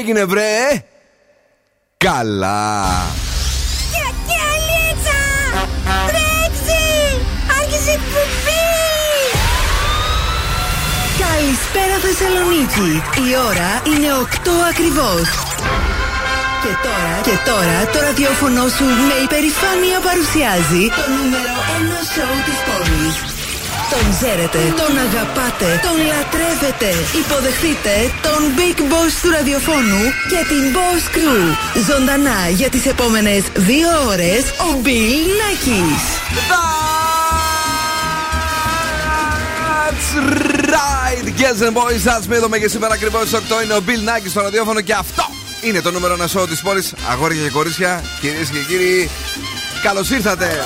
έγινε βρε; Καλά. Κιαλίτσα Τρέξει. Άρχισε εκπομπή. Καλησπέρα Θεσσαλονίκη. Η ώρα είναι 8 ακριβώς και τώρα, και τώρα το ραδιόφωνο σου με υπερηφάνεια παρουσιάζει το νούμερο 1 σοου της πόλης. Τον ξέρετε, τον αγαπάτε, τον λατρεύετε. Υποδεχτείτε τον Big Boss του ραδιοφώνου και την Boss Crew. Ζωντανά για τις επόμενες δύο ώρες ο Bill Nackis. That's right, girls and boys. That's me εδώ και σήμερα ακριβώς 8 είναι ο Bill Nackis στο ραδιόφωνο και αυτό είναι το νούμερο ένα σώμα της πόλης. Αγόρια και κορίτσια, κυρίες και κύριοι, καλώς ήρθατε.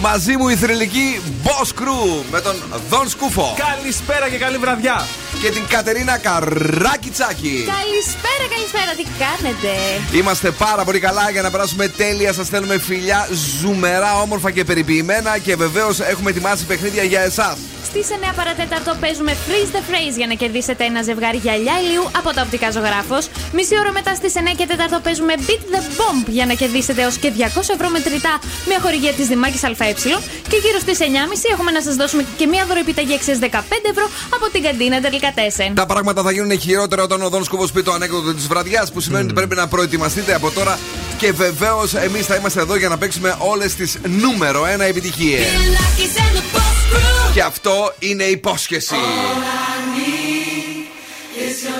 Μαζί μου η θρηλυκή Boss Crew με τον Δον Σκούφο. Καλησπέρα και καλή βραδιά. Και την Κατερίνα Καράκη Τσάκη. Καλησπέρα, καλησπέρα, τι κάνετε; Είμαστε πάρα πολύ καλά για να περάσουμε τέλεια. Σας στέλνουμε φιλιά ζουμερά, όμορφα και περιποιημένα. Και βεβαίως έχουμε ετοιμάσει παιχνίδια για εσάς. Στις 9 παρατέταρτο παίζουμε Freeze the Phrase για να κερδίσετε ένα ζευγάρι γυαλιά ηλίου από τα οπτικά ζωγράφος. Μισή ώρα μετά στις 9 και 4 παίζουμε Beat the Bomb για να κερδίσετε έως και 200 ευρώ μετρητά μια χορηγία της Δημάκης ΑΕ. Και γύρω στις 9.30 έχουμε να σας δώσουμε και μια δωρεπιταγή αξία 15 ευρώ από την καντίνα τελικά 4. Τα πράγματα θα γίνουν χειρότερα όταν ο Δόν Σκούβος πει το ανέκδοτο της βραδιάς που σημαίνει ότι πρέπει να προετοιμαστείτε από τώρα. Και βεβαίως εμείς θα είμαστε εδώ για να παίξουμε όλες τις νούμερο 1 επιτυχίες. Και αυτό είναι υπόσχεση. When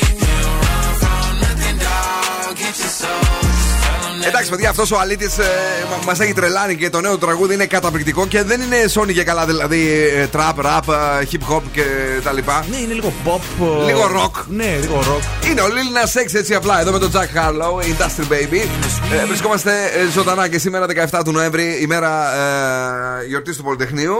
Εντάξει, παιδιά, αυτός ο αλήτης μα έχει τρελάνει και το νέο τραγούδι είναι καταπληκτικό και δεν είναι Sony και καλά, δηλαδή ε, trap, rap, ε, hip hop και τα λοιπά. Ναι, είναι λίγο pop. ε, Λίγο rock. Ναι, λίγο rock. Είναι ο Lil Nas X έτσι απλά εδώ με τον Jack Harlow, Industry Baby. Ε, βρισκόμαστε ε, ζωντανά και σήμερα 17 του Νοέμβρη, ημέρα ε, γιορτής του Πολυτεχνείου,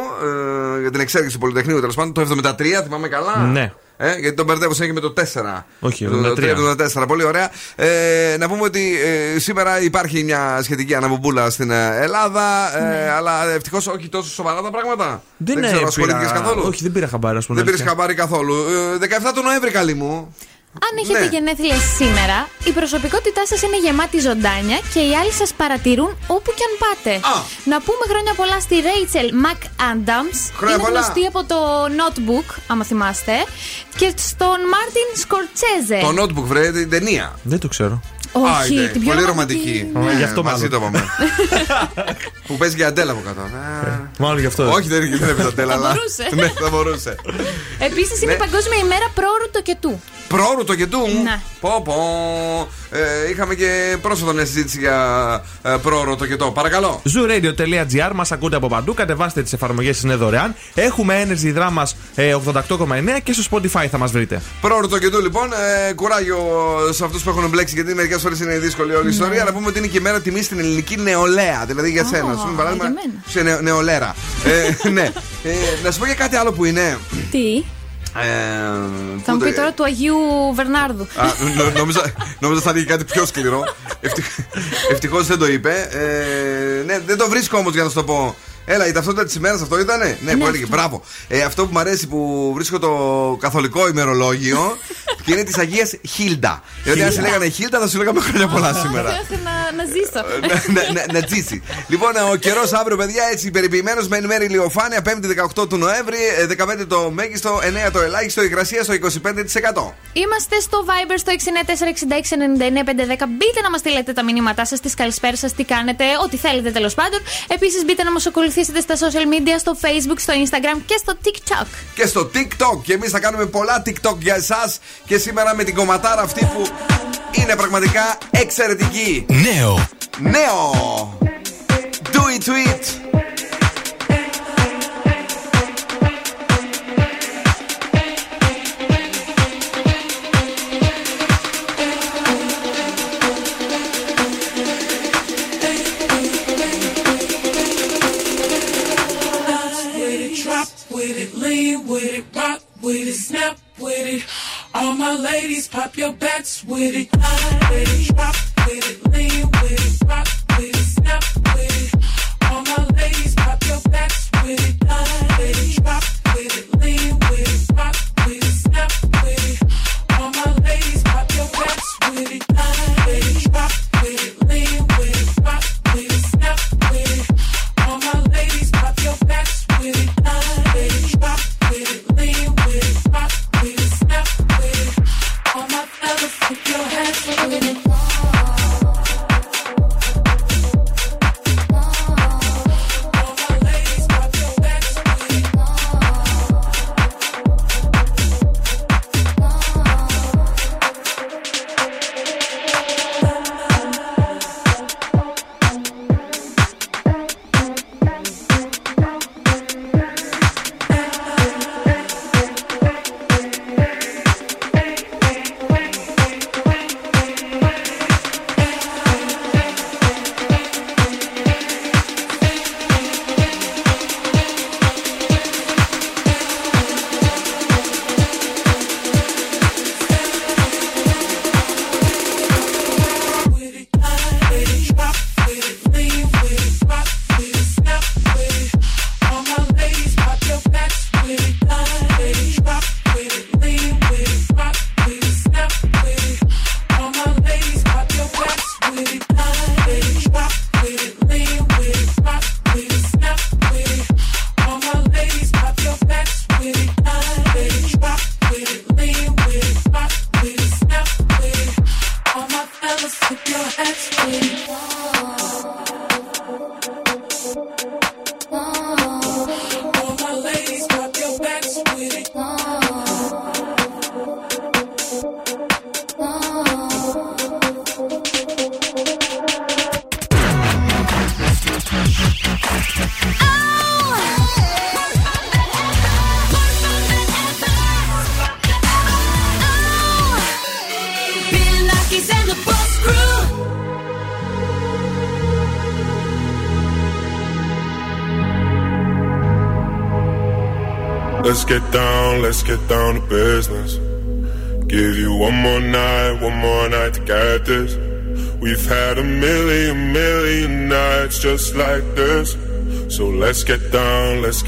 ε, για την εξέγερση του Πολυτεχνείου τέλος πάντων, το 73, θυμάμαι καλά. Ναι. Ε, γιατί τον μπερδεύω και με το 4. Όχι, το 73. 3-74. Πολύ ωραία. Ε, να πούμε ότι ε, σήμερα υπάρχει μια σχετική αναβουμπούλα στην ε, Ελλάδα. Ε, αλλά ευτυχώς όχι τόσο σοβαρά τα πράγματα. Δεν, ξέρω, ε, ασχολήθηκες πήρα- καθόλου. Όχι, δεν πήρα χαμπάρι, ας πούμε. Δεν πήρες χαμπάρι καθόλου. Ε, 17 του Νοέμβρη, καλή μου. Αν έχετε Ναι. γενέθλια σήμερα, η προσωπικότητά σας είναι γεμάτη ζωντάνια και οι άλλοι σας παρατηρούν όπου και αν πάτε. Α. Να πούμε χρόνια πολλά στη Rachel McAdams. Χρόνια είναι πολλά. γνωστή από το Notebook, άμα θυμάστε. Και στον Μάρτιν Σκορτσέζε. Το notebook, βρε, την ταινία. Δεν το ξέρω. Όχι, Άιντε, την πιο πολύ ρομαντική. ρομαντική. Α, γι' αυτό μαζί μάλλον. το είπαμε. Που παίζει και αντέλα από κάτω. Α. Μάλλον γι' αυτό. Όχι, δεν δεν έπαιζε αντέλα, Θα αλλά. μπορούσε. Ναι, θα μπορούσε. Επίσης είναι Ναι. η Παγκόσμια ημέρα πρόωρου τοκετού. Πρόωρου το κετού. Ναι. Πω, πω. Ε, είχαμε και πρόσφατα μια συζήτηση για ε, πρόωρο το κετό. Παρακαλώ. Zooradio.gr μας ακούτε από παντού. Κατεβάστε τις εφαρμογές, είναι δωρεάν. Έχουμε Energy Drama ε, 88,9 και στο Spotify θα μας βρείτε. Πρόωρο το κετού, λοιπόν. Ε, κουράγιο σε αυτούς που έχουν μπλέξει, γιατί μερικές φορές είναι δύσκολη όλη η ιστορία. Να πούμε ότι είναι και η μέρα τιμή στην ελληνική νεολαία. Δηλαδή για σένα. Ναι. Ω, Σου πούμε παράδειγμα. για μένα. Σε νεο, νεολαία. ε, ναι. Ε, να σου πω για κάτι άλλο που είναι. Τι; Ε, Θα μου που πει το- τώρα του Αγίου Βερνάρδου. Α, νο- νόμιζα, νόμιζα θα είναι κάτι πιο σκληρό. Ευτυχώς δεν το είπε. Ε, ναι, δεν το βρίσκω όμως για να σου το πω. Έλα, η ταυτότητα της ημέρας αυτό ήτανε; Ναι, που έλεγε. αυτό. Μπράβο. Ε, αυτό που μου αρέσει που βρίσκω το καθολικό ημερολόγιο. και είναι της Αγίας Χίλντα. Δηλαδή, αν σε λέγανε Χίλντα, θα σου λέγαμε χρόνια πολλά σήμερα. Αχ, να, να ζήσω. να, να, να τσίσει. Λοιπόν, ο καιρός αύριο, παιδιά, έτσι περιποιημένος με εν μέρη ηλιοφάνεια. 5η 18 του Νοέμβρη, ε, 15 το μέγιστο, 9 το ελάχιστο, υγρασία στο 25%. Είμαστε στο Viber στο 694-6699-510. Μπείτε να μας στείλετε τα μηνύματά σας, τις καλησπέρα σας, τι κάνετε, ό,τι θέλετε τέλος πάντων. Επίσης, μπείτε να μας ακολουθήσετε στα social media, στο Facebook, στο Instagram και στο TikTok. Και στο TikTok. Και εμείς θα κάνουμε πολλά TikTok για εσάς. Και σήμερα με την κομματάρα αυτή που είναι πραγματικά εξαιρετική. Νέο. Νέο! Do it to it! Pop your it. With it,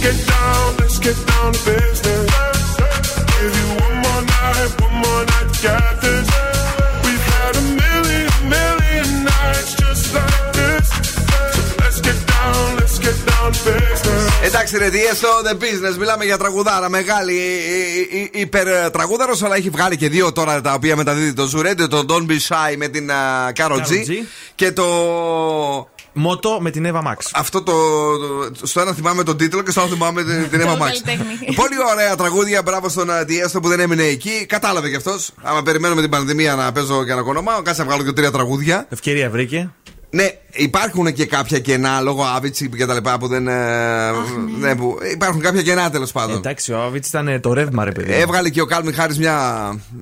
Let's get down, let's get down to business. Give you one more night, one more night to get this. We've had a million, million nights just like this. So let's get down, let's get down to business. Εντάξει, ρε, τι στο The Business. Μιλάμε για τραγουδάρα μεγάλη. Υπερ τραγούδαρο, αλλά έχει βγάλει και δύο τώρα τα οποία μεταδίδει το Zuradio. Το Don't Be Shy με την Κάρο Karol G. G. Και το. Motto με την Ava Max. Αυτό το, το- Στο ένα θυμάμαι τον τίτλο και στο άλλο θυμάμαι την, την Ava Max. καλλιτέχνη. Πολύ ωραία τραγούδια. Μπράβο στον Tiësto που δεν έμεινε εκεί. Κατάλαβε κι αυτός. Άμα περιμένουμε την πανδημία να παίζω και να κονομάω, κάτσε να βγάλω και τρία τραγούδια. Ευκαιρία βρήκε. Ναι, υπάρχουν και κάποια κενά λόγω Avicii και τα λοιπά που δεν. ε, ναι, που, υπάρχουν κάποια κενά τέλος πάντων. Εντάξει, ο Avicii ήταν ε, το ρεύμα, ρε παιδί. Έβγαλε και ο Calvin Harris μια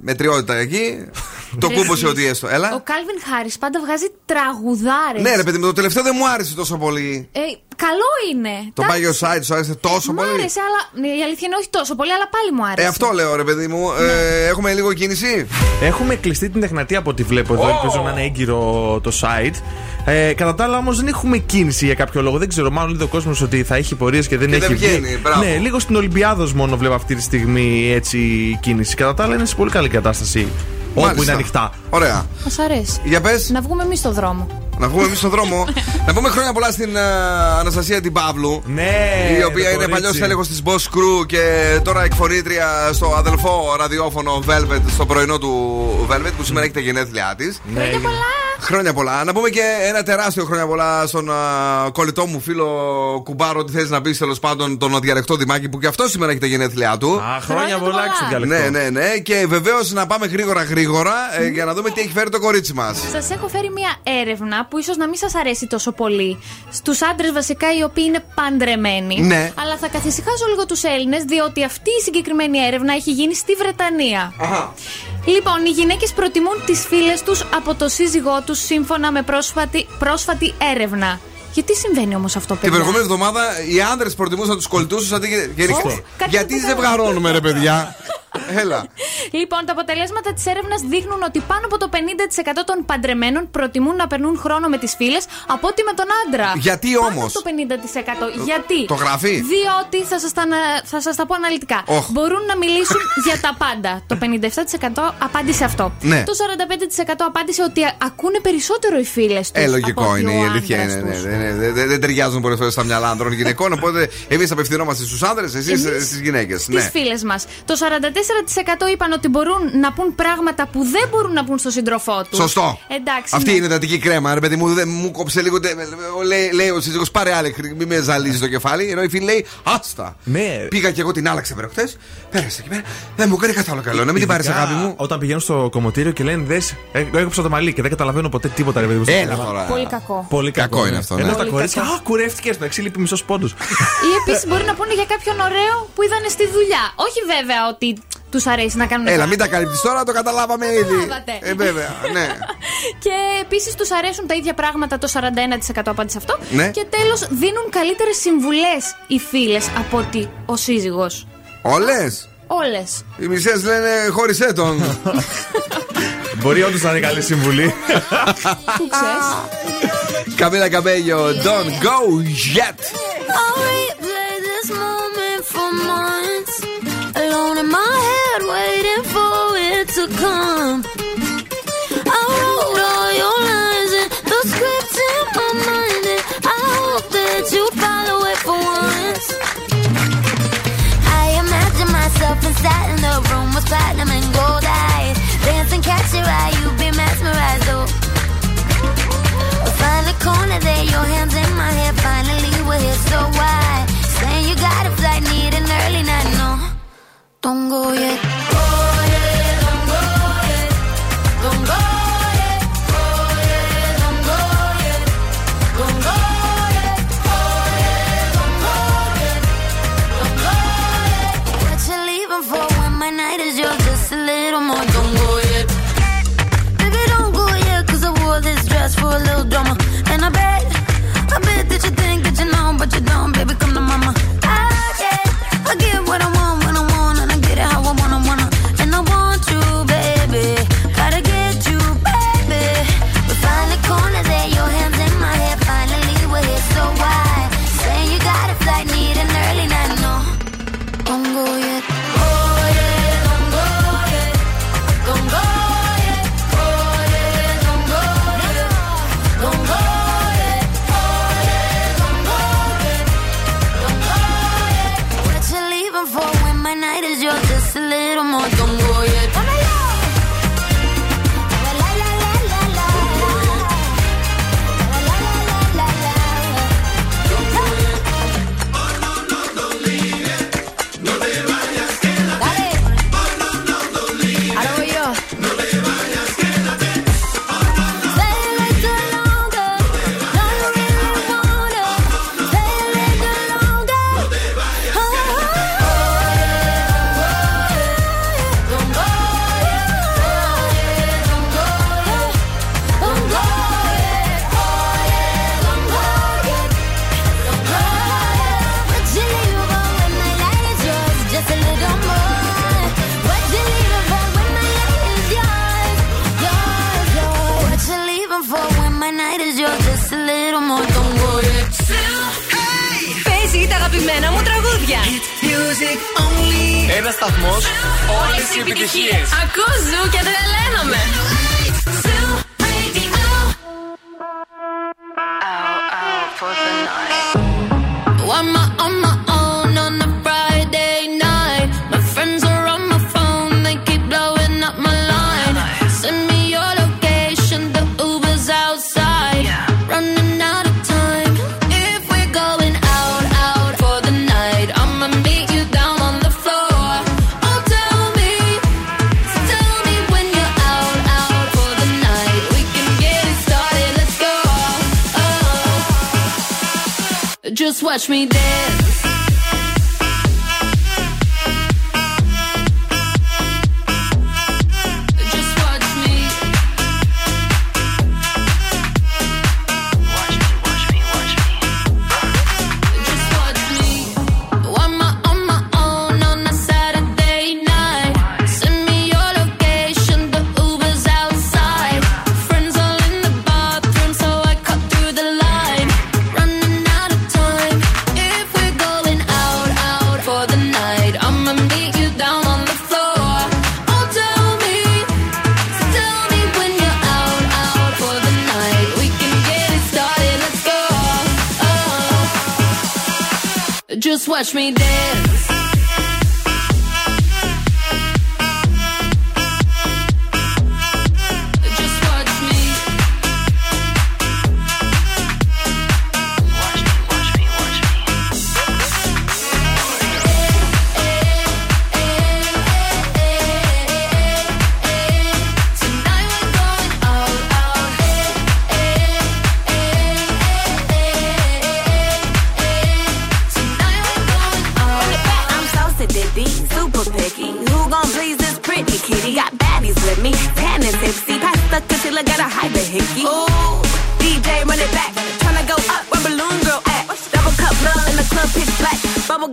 μετριότητα εκεί. το Ρε, κούμποσε εσύ. ότι έστω. Έλα. Ο Κάλβιν Χάρη πάντα βγάζει τραγουδάρες. Ναι, ρε παιδί, μου, το τελευταίο δεν μου άρεσε τόσο πολύ. Ε, καλό είναι. Το Εντάξει. By Your Side σου άρεσε τόσο Μ' πολύ; άρεσε, αλλά ναι, η αλήθεια είναι όχι τόσο πολύ, αλλά πάλι μου άρεσε. Ε, αυτό λέω, ρε παιδί μου. Ε, έχουμε λίγο κίνηση; Έχουμε κλειστεί την τεχνατή από ό,τι βλέπω εδώ. Ω! Ελπίζω να είναι έγκυρο το site. Ε, κατά τα άλλα όμως δεν έχουμε κίνηση για κάποιο λόγο. Δεν ξέρω, μάλλον είδε ο κόσμος ότι θα έχει πορείες και δεν Και έχει δεν βγει. βγαίνει, μπράβο. Ναι, λίγο στην Ολυμπιάδος μόνο βλέπω αυτή τη στιγμή έτσι κίνηση. Κατά τα άλλα είναι σε πολύ καλή κατάσταση. Όπου Μάλιστα. είναι ανοιχτά. Ωραία. Μας αρέσει. Για πες, Να βγούμε εμείς στο δρόμο. να βγούμε εμείς στον δρόμο. να πούμε χρόνια πολλά στην ε, Αναστασία την Παύλου. Ναι, η οποία το είναι κορίτσι. παλιός έλεγχος της Boss Crew και τώρα εκφωνήτρια στο αδελφό ραδιόφωνο Velvet, στο πρωινό του Velvet, που σήμερα έχει τα γενέθλιά της. Ναι, Χρόνια πολλά. Να πούμε και ένα τεράστιο χρόνια πολλά στον α, κολλητό μου φίλο Κουμπάρο, ότι θέλει να πεις τέλος πάντων τον διαλεκτό Δημάκη, που και αυτό σήμερα έχει τα γενέθλιά του. Α, χρόνια Χρόνια πολλά πολλά. έξω διαλεκτό. Ναι, ναι, ναι. Και βεβαίως να πάμε γρήγορα γρήγορα ε, για να δούμε τι έχει φέρει το κορίτσι μας. Σας έχω φέρει μια έρευνα που ίσως να μην σας αρέσει τόσο πολύ. Στους άντρες βασικά οι οποίοι είναι παντρεμένοι. Ναι. Αλλά θα καθησυχάσω λίγο τους Έλληνες, διότι αυτή η συγκεκριμένη έρευνα έχει γίνει στη Βρετανία. Λοιπόν, οι γυναίκες προτιμούν τις φίλες τους από το σύζυγό τους σύμφωνα με πρόσφατη, πρόσφατη έρευνα. Γιατί συμβαίνει όμως αυτό, Την παιδιά; προηγούμενη εβδομάδα οι άντρε προτιμούσαν τους κολλητού του αντί για- για- Ω, κάτι Γιατί δεν ζευγαρώνουμε, ρε παιδιά; Έλα. Λοιπόν, τα αποτελέσματα της έρευνας δείχνουν ότι πάνω από το 50% των παντρεμένων προτιμούν να περνούν χρόνο με τις φίλες από ότι με τον άντρα. Γιατί Πάνω όμως; από το 50%. Γιατί; το γράφει; Διότι θα σας τα, να- θα σας τα πω αναλυτικά. Οχ. Μπορούν να μιλήσουν για τα πάντα. Το 57% απάντησε αυτό. Ναι. Το 45% απάντησε ότι α- ακούνε περισσότερο οι φίλες τους. Ε, λογικό είναι η αλήθεια. Είναι, ναι, ναι, ναι, δεν- δεν- δεν ταιριάζουν πολλές φορές στα μυαλά άντρων και γυναικών. Οπότε εμείς απευθυνόμαστε στους άντρε, εσείς Εμείς στις γυναίκες. Στις Ναι. φίλες μας. Το 44% είπαν ότι μπορούν να πούν πράγματα που δεν μπορούν να πούν στον σύντροφό τους. Σωστό. Εντάξει. Αυτή ναι. είναι εντατική κρέμα. Ρε παιδί μου, δεν μου κόψε λίγο. τε- Λέει, λέει ο σύζυγος, πάρε άλλη, μην με ζαλίζεις το κεφάλι. Ενώ η φίλη λέει, άστα. Ναι. Πήγα και εγώ την άλλαξα πέρα χθε. Πέρασε εκεί πέρα. Δεν μου κάνει καθόλου καλό. Να μην την πάρεις Ειδικά αγάπη μου. Όταν πηγαίνουν στο κομμωτήριο και λένε Δες, έκοψα το μαλλί και δεν καταλαβαίνω ποτέ τίποτα, ρε παιδί μου. στο Έλα κόμμα». τώρα. Πολύ κακό. Πολύ κακό. Κακό ναι. είναι αυτό, ναι. Ενώ τα Πολύ κορίτσια, κακό. Α, κουρεύτηκες, το εξή λείπει μισός πόντους. Ή επίσης μπορεί να πούνε για κάποιον ωραίο που είδανε στη δουλειά. Όχι βέβαια ότι τους αρέσει να κάνουν. Έλα, πράγματα. μην τα καλύπτεις τώρα, το καταλάβαμε ήδη. Καταλάβατε. Ε, βέβαια, ναι. Και επίσης τους αρέσουν τα ίδια πράγματα, το 41% απάντησε αυτό. Ναι. Και τέλος δίνουν καλύτερες συμβουλές οι φίλες από ότι ο σύζυγος. Όλες; Όλες. Οι μισές λένε χώρισέ τον. Μπορεί όντω να είναι καλή συμβουλή. Πού ξέρει. Καμίλα Καμπέλιο, don't go yet. I'll replay this moment for months. Alone in my head, waiting for it to come. I wrote all your lines and the scripts in my mind, and I hope that you'd follow it for once. I imagine myself inside in the room with platinum and gold eyes, dancing, catch your eye, you'd be mesmerized. Oh. Find a corner there, your hands in my hair. Finally, we're here, so why? Saying you got a flight, need an early night. No, don't go yet. Oh,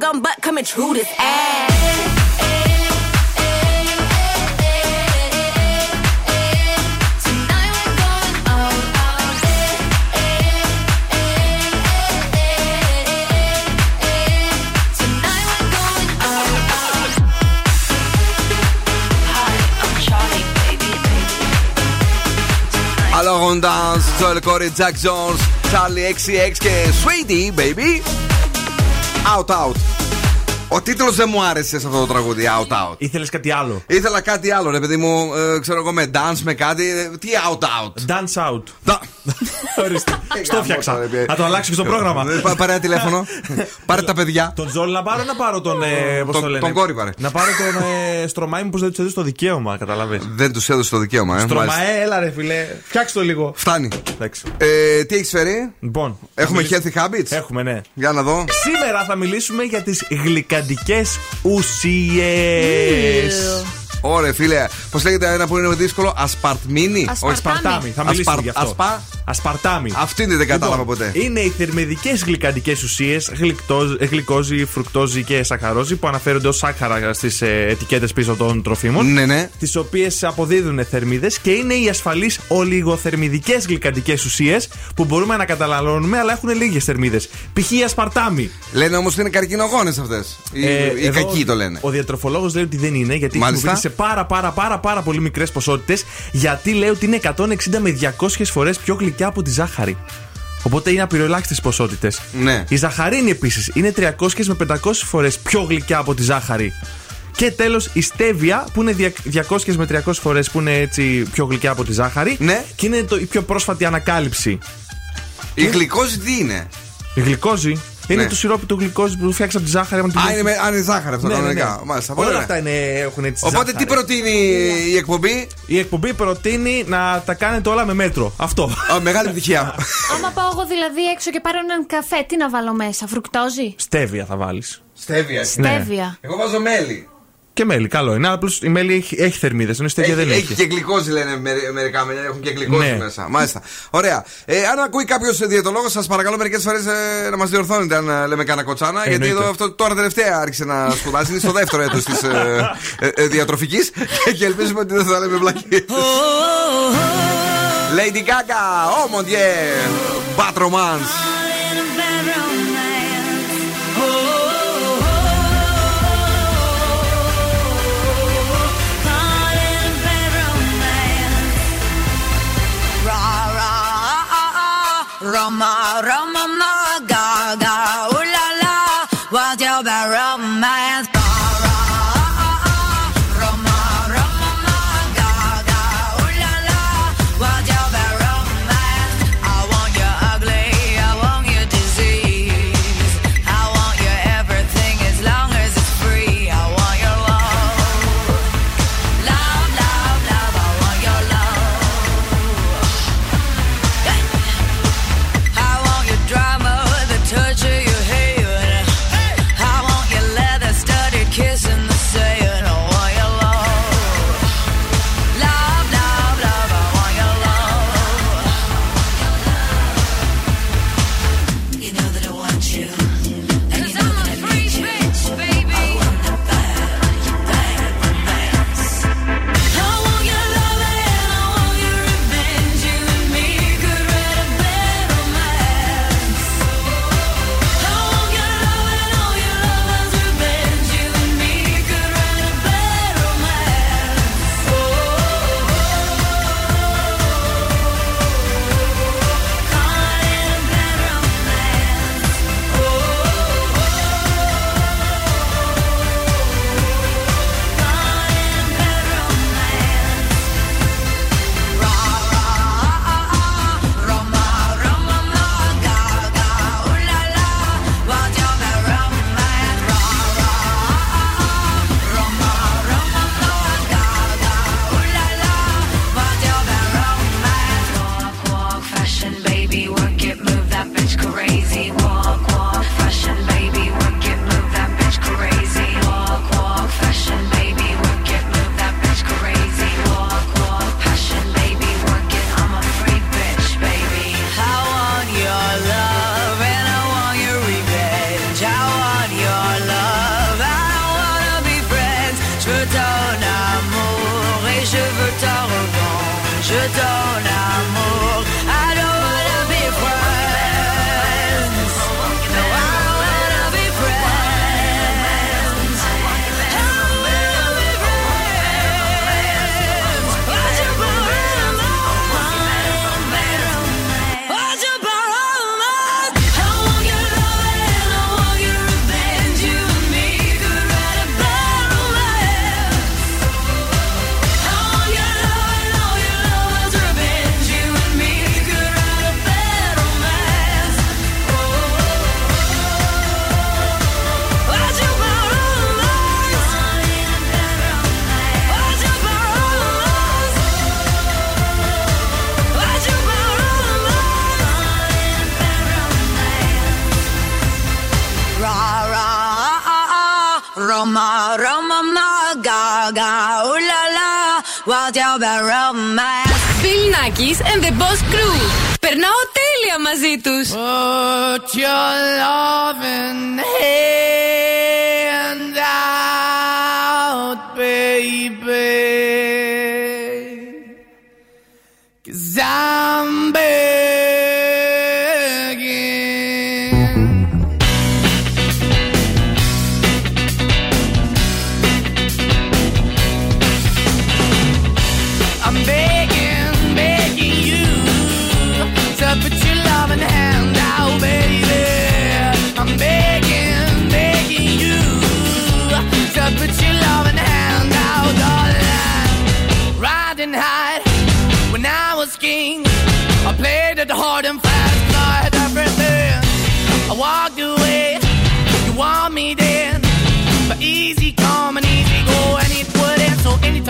gum butt coming true this ass. Alors on dance, Joel Corey, Jack Jones, Charlie XCX και Sweetie, baby. Out, out. Ο τίτλος δεν μου άρεσε σε αυτό το τραγούδι, Out, out. Ήθελες κάτι άλλο; Ήθελα κάτι άλλο, ρε παιδί μου, ε, ξέρω εγώ με dance, με κάτι. ε, Τι out, out; Dance out. Da- Ορίστε. Στο φτιάξα. ρε, ε, Θα το αλλάξω και στο πρόγραμμα. Ε, πά- Πάρε ένα τηλέφωνο. Πάρε τα παιδιά. Τον Τζόλ να πάρω ή να πάρω τον. ε, πώς Τον- το λένε; τον κόρη πάρε. Να πάρω τον ε, Στρωμάι μου που δεν τους έδωσε το δικαίωμα, καταλαβες; Δεν τους έδωσε το δικαίωμα, ε. μάλιστα. Στρωμαέ, έλα ρε φιλέ. Φτιάξτε το λίγο. Φτάνει. Εντάξει. Ε, τι έχεις φέρει, Λοιπόν. Έχουμε θα healthy habits; Έχουμε, ναι. Για να δω. Σήμερα θα μιλήσουμε για τις γλυκαντικές ουσίες. Ωραία, φίλε. Πώς λέγεται ένα που είναι δύσκολο, ασπαρτμίνη. Όχι, Ασπαρτάμι. Θα μιλήσουμε Ασπαρ- γι' αυτό. ασπα- Ασπαρτάμι. Αυτή είναι, δεν κατάλαβα Λοιπόν, ποτέ. Είναι οι θερμιδικές γλυκαντικές ουσίες, γλυκόζη, φρουκτόζη και σαχαρόζη, που αναφέρονται ως σάκαρα στις ε, ετικέτες πίσω των τροφίμων. Ναι, ναι. Τις οποίες αποδίδουν θερμίδες και είναι οι ασφαλείς ολιγοθερμιδικές γλυκαντικές ουσίες που μπορούμε να καταναλώνουμε, αλλά έχουν λίγες θερμίδες. Π.χ. η ασπαρτάμι. Λένε όμως ότι είναι καρκινογόνες αυτές. Οι, Ε, οι εδώ κακοί το λένε. Ο διατροφολόγος λέει ότι δεν είναι, γιατί Μάλιστα. Χρησιμοποιείται σε πάρα πάρα πάρα πάρα πολύ μικρές ποσότητες. Γιατί λέει ότι είναι 160 με 200 φορές πιο γλυκιά από τη ζάχαρη. Οπότε είναι απειροελάχιστες ποσότητες. Ναι. Η ζαχαρίνη επίσης είναι 300 με 500 φορές πιο γλυκιά από τη ζάχαρη. Και τέλος η στέβια που είναι δια- 200 με 300 φορές που είναι έτσι πιο γλυκιά από τη ζάχαρη. Ναι. Και είναι το, η πιο πρόσφατη ανακάλυψη. Η γλυκόζη τι είναι; Η γλυκόζη είναι Ναι. το σιρόπι του γλυκόζη που φτιάξει από τη ζάχαρη. άμα την Α, πεις- είναι, με, αν είναι ζάχαρη αυτό Ναι, ναι, ναι. κανονικά. Μάλιστα, πολύ Όλα ωραία. αυτά είναι, έχουν έτσι. Οπότε τι ζάχαρη. προτείνει η εκπομπή; Η εκπομπή προτείνει να τα κάνετε όλα με μέτρο. Αυτό. Α, μεγάλη επιτυχία. Άμα πάω εγώ δηλαδή έξω και πάρω έναν καφέ, τι να βάλω μέσα, φρουκτόζη, Στέβια θα βάλεις. Στέβια. στέβια. Εγώ βάζω μέλι. Και μέλι, καλό είναι. Απλώς η μέλι έχει, έχει θερμίδες, ενώ η στέβια Έχει, δεν έχει έχει. και γλυκόζη λένε μερι- μερικά μέλη, έχουν και γλυκόζη Ναι. μέσα. Μάλιστα. Ωραία. Ε, αν ακούει κάποιος διαιτολόγος, σας παρακαλώ μερικές φορές ε, να μας διορθώνετε αν ε, λέμε κανένα κοτσάνα. γιατί Εννοείται. εδώ αυτό τώρα τελευταία άρχισε να σπουδάζει. Είναι στο δεύτερο έτος της ε, ε, ε, διατροφικής και ελπίζουμε ότι δεν θα λέμε βλακίες. Lady Gaga, oh mon dieu, Bad Romance. Рома, Рома много.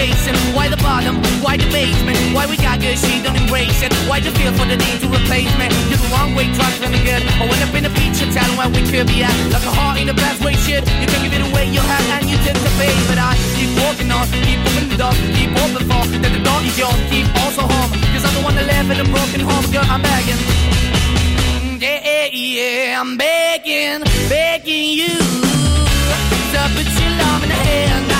chasing? Why the bottom? Why the basement? Why we got good, she don't embrace it? Why the feel for the need to replace me? You're the wrong way, trying to good. I went up in a feature town where we could be at. Like a heart in a best way, shit. You can give it away, you have, and you take the bait. But I keep walking on, keep moving the door, keep open for that the door is yours, keep also home. Cause I'm the one that live in a broken home, girl, I'm begging. Yeah, yeah, yeah, I'm begging, begging you to put your love in the hand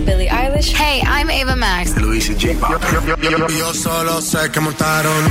Hey, it's Billie Eilish. Hey, I'm Ava Max. Luis y J Yo solo sé que montaron.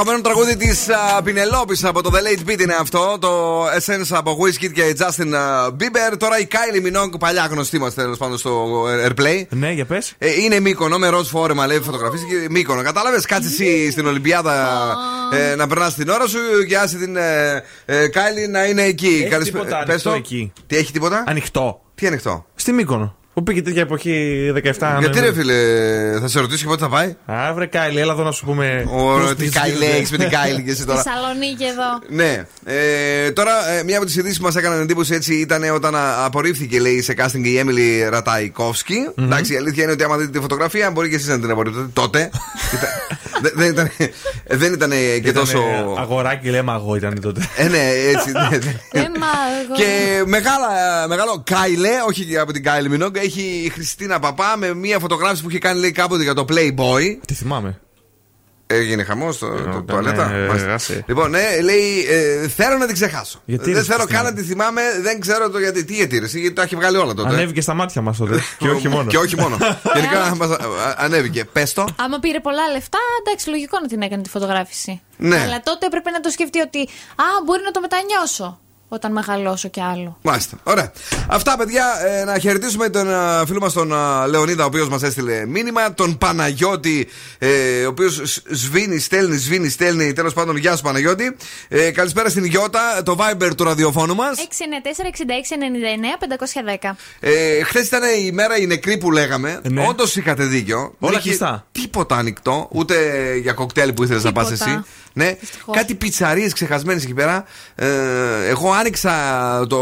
αγαπημένο τραγούδι της Πινελόπης από το The Late Beat είναι αυτό. Το Essence από Wizkid και Justin α, Bieber. Τώρα η Kylie Minogue, παλιά γνωστή μας τέλος πάντων στο Airplay. Ναι, για πες. Ε, είναι μήκονο με ροζ φόρεμα, λέει φωτογραφίε και μήκονο. Κατάλαβε, κάτσε εσύ στην Ολυμπιάδα ε, να περνάς την ώρα σου και άσε την ε, ε, Kylie να είναι εκεί. Έχει Καλησπέ- τίποτα πες το. ανοιχτό εκεί. Τι έχει τίποτα; Ανοιχτό. Τι ανοιχτό; Στη Μύκονο. Που πήγε τέτοια εποχή 17 Γιατί ρε φίλε, θα σε ρωτήσω και πότε θα πάει. Α, βρε Κάιλι, έλα εδώ να σου πούμε. Ω, πώς τι τις Kylie γίνεται. έχεις με την Kylie και εσύ τώρα. Θεσσαλονίκη εδώ. Ναι. Ε, τώρα, ε, μία από τις ειδήσεις που μας έκαναν εντύπωση έτσι ήταν όταν α, απορρίφθηκε, λέει, σε casting η Έμιλι Ραταϊκόφσκι. Εντάξει, η αλήθεια είναι ότι άμα δείτε τη φωτογραφία, μπορεί και εσείς να την απορρίψετε. Τότε. Ήταν- δε- δεν ήταν, ε, δεν ήταν και Ήτανε τόσο. Αγοράκι, λέμε αγώ ήταν τότε. Ε, ναι, έτσι. ναι, ναι. Ε, μα, εγώ- Και μεγάλα, μεγάλο Κάιλε, όχι και από την Κάιλε Μινόγκ, έχει η Χριστίνα Παπά με μία φωτογράφηση που είχε κάνει λέει, κάποτε για το Playboy. Τι θυμάμαι. Έγινε χαμός στο το, ναι, τουαλέτα; ε, Μάλιστα. άσε. Λοιπόν, ναι, λέει, ε, θέλω να την ξεχάσω. Γιατί, δεν ρε, θέλω Χριστίνα; καν να τη θυμάμαι, δεν ξέρω το γιατί. Τι γιατί, ρε, εσύ, γιατί το έχει βγάλει όλα τότε. Ανέβηκε στα μάτια μας τότε. και όχι μόνος. Και όχι μόνος. Γενικά μας, α, ανέβηκε. Πες το. Άμα πήρε πολλά λεφτά, εντάξει, λογικό να την έκανε τη φωτογράφηση. Ναι. Αλλά τότε έπρεπε να το σκεφτεί ότι Α, μπορεί να το μετανιώσω όταν μεγαλώσω κι άλλο. Μάλιστα. Ωραία. Αυτά, παιδιά, ε, να χαιρετήσουμε τον ε, φίλο μας τον ε, Λεωνίδα, ο οποίος μας έστειλε μήνυμα. Τον Παναγιώτη, ε, ο οποίος σβήνει, στέλνει, σβήνει, στέλνει. Τέλος πάντων, γεια σου Παναγιώτη. Ε, καλησπέρα στην Γιώτα, το Viber του ραδιοφώνου μας. 694-6699-510. Ε, Χθες ήταν η μέρα η νεκρή που λέγαμε. Ναι. Όντως είχατε δίκιο. Όλα Δεν είχε κλειστά. Τίποτα ανοιχτό, ούτε για κοκτέιλ που ήθελες να πας Τίποτα. εσύ. Ναι, Δυστυχώς. κάτι πιτσαρίες ξεχασμένες εκεί πέρα. Ε, εγώ άνοιξα το,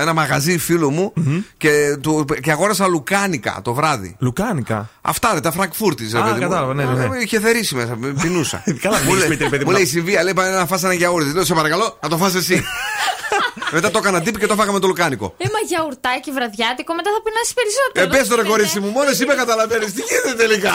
ένα μαγαζί φίλου μου και, του, και αγόρασα λουκάνικα το βράδυ. Λουκάνικα; Αυτά ρε, τα Φραγκφούρτης. Α, κατάλαβα, ναι, ναι, ναι. Είχε θερήσει μέσα, με πεινούσα. Καλά, μου, μην λέει, σπίτι, ρε παιδί μου μου, λέει να- συμβία, λέει πάνε να φας ένα γιαούρτι. Λέω σε παρακαλώ, να το φας εσύ. Μετά το έκανα τύπη και το φάγαμε το λουκάνικο. Ε, μα γιαουρτάκι βραδιάτικο, μετά θα πεινάσεις Ε, περισσότερο. πες το ρε κορίτσι μου, μόνο εσύ με καταλαβαίνεις Τι γίνεται τελικά;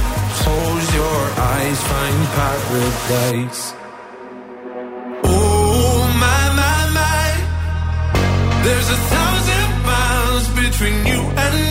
Close your eyes, find paradise. Oh my my my, there's a thousand miles between you and I.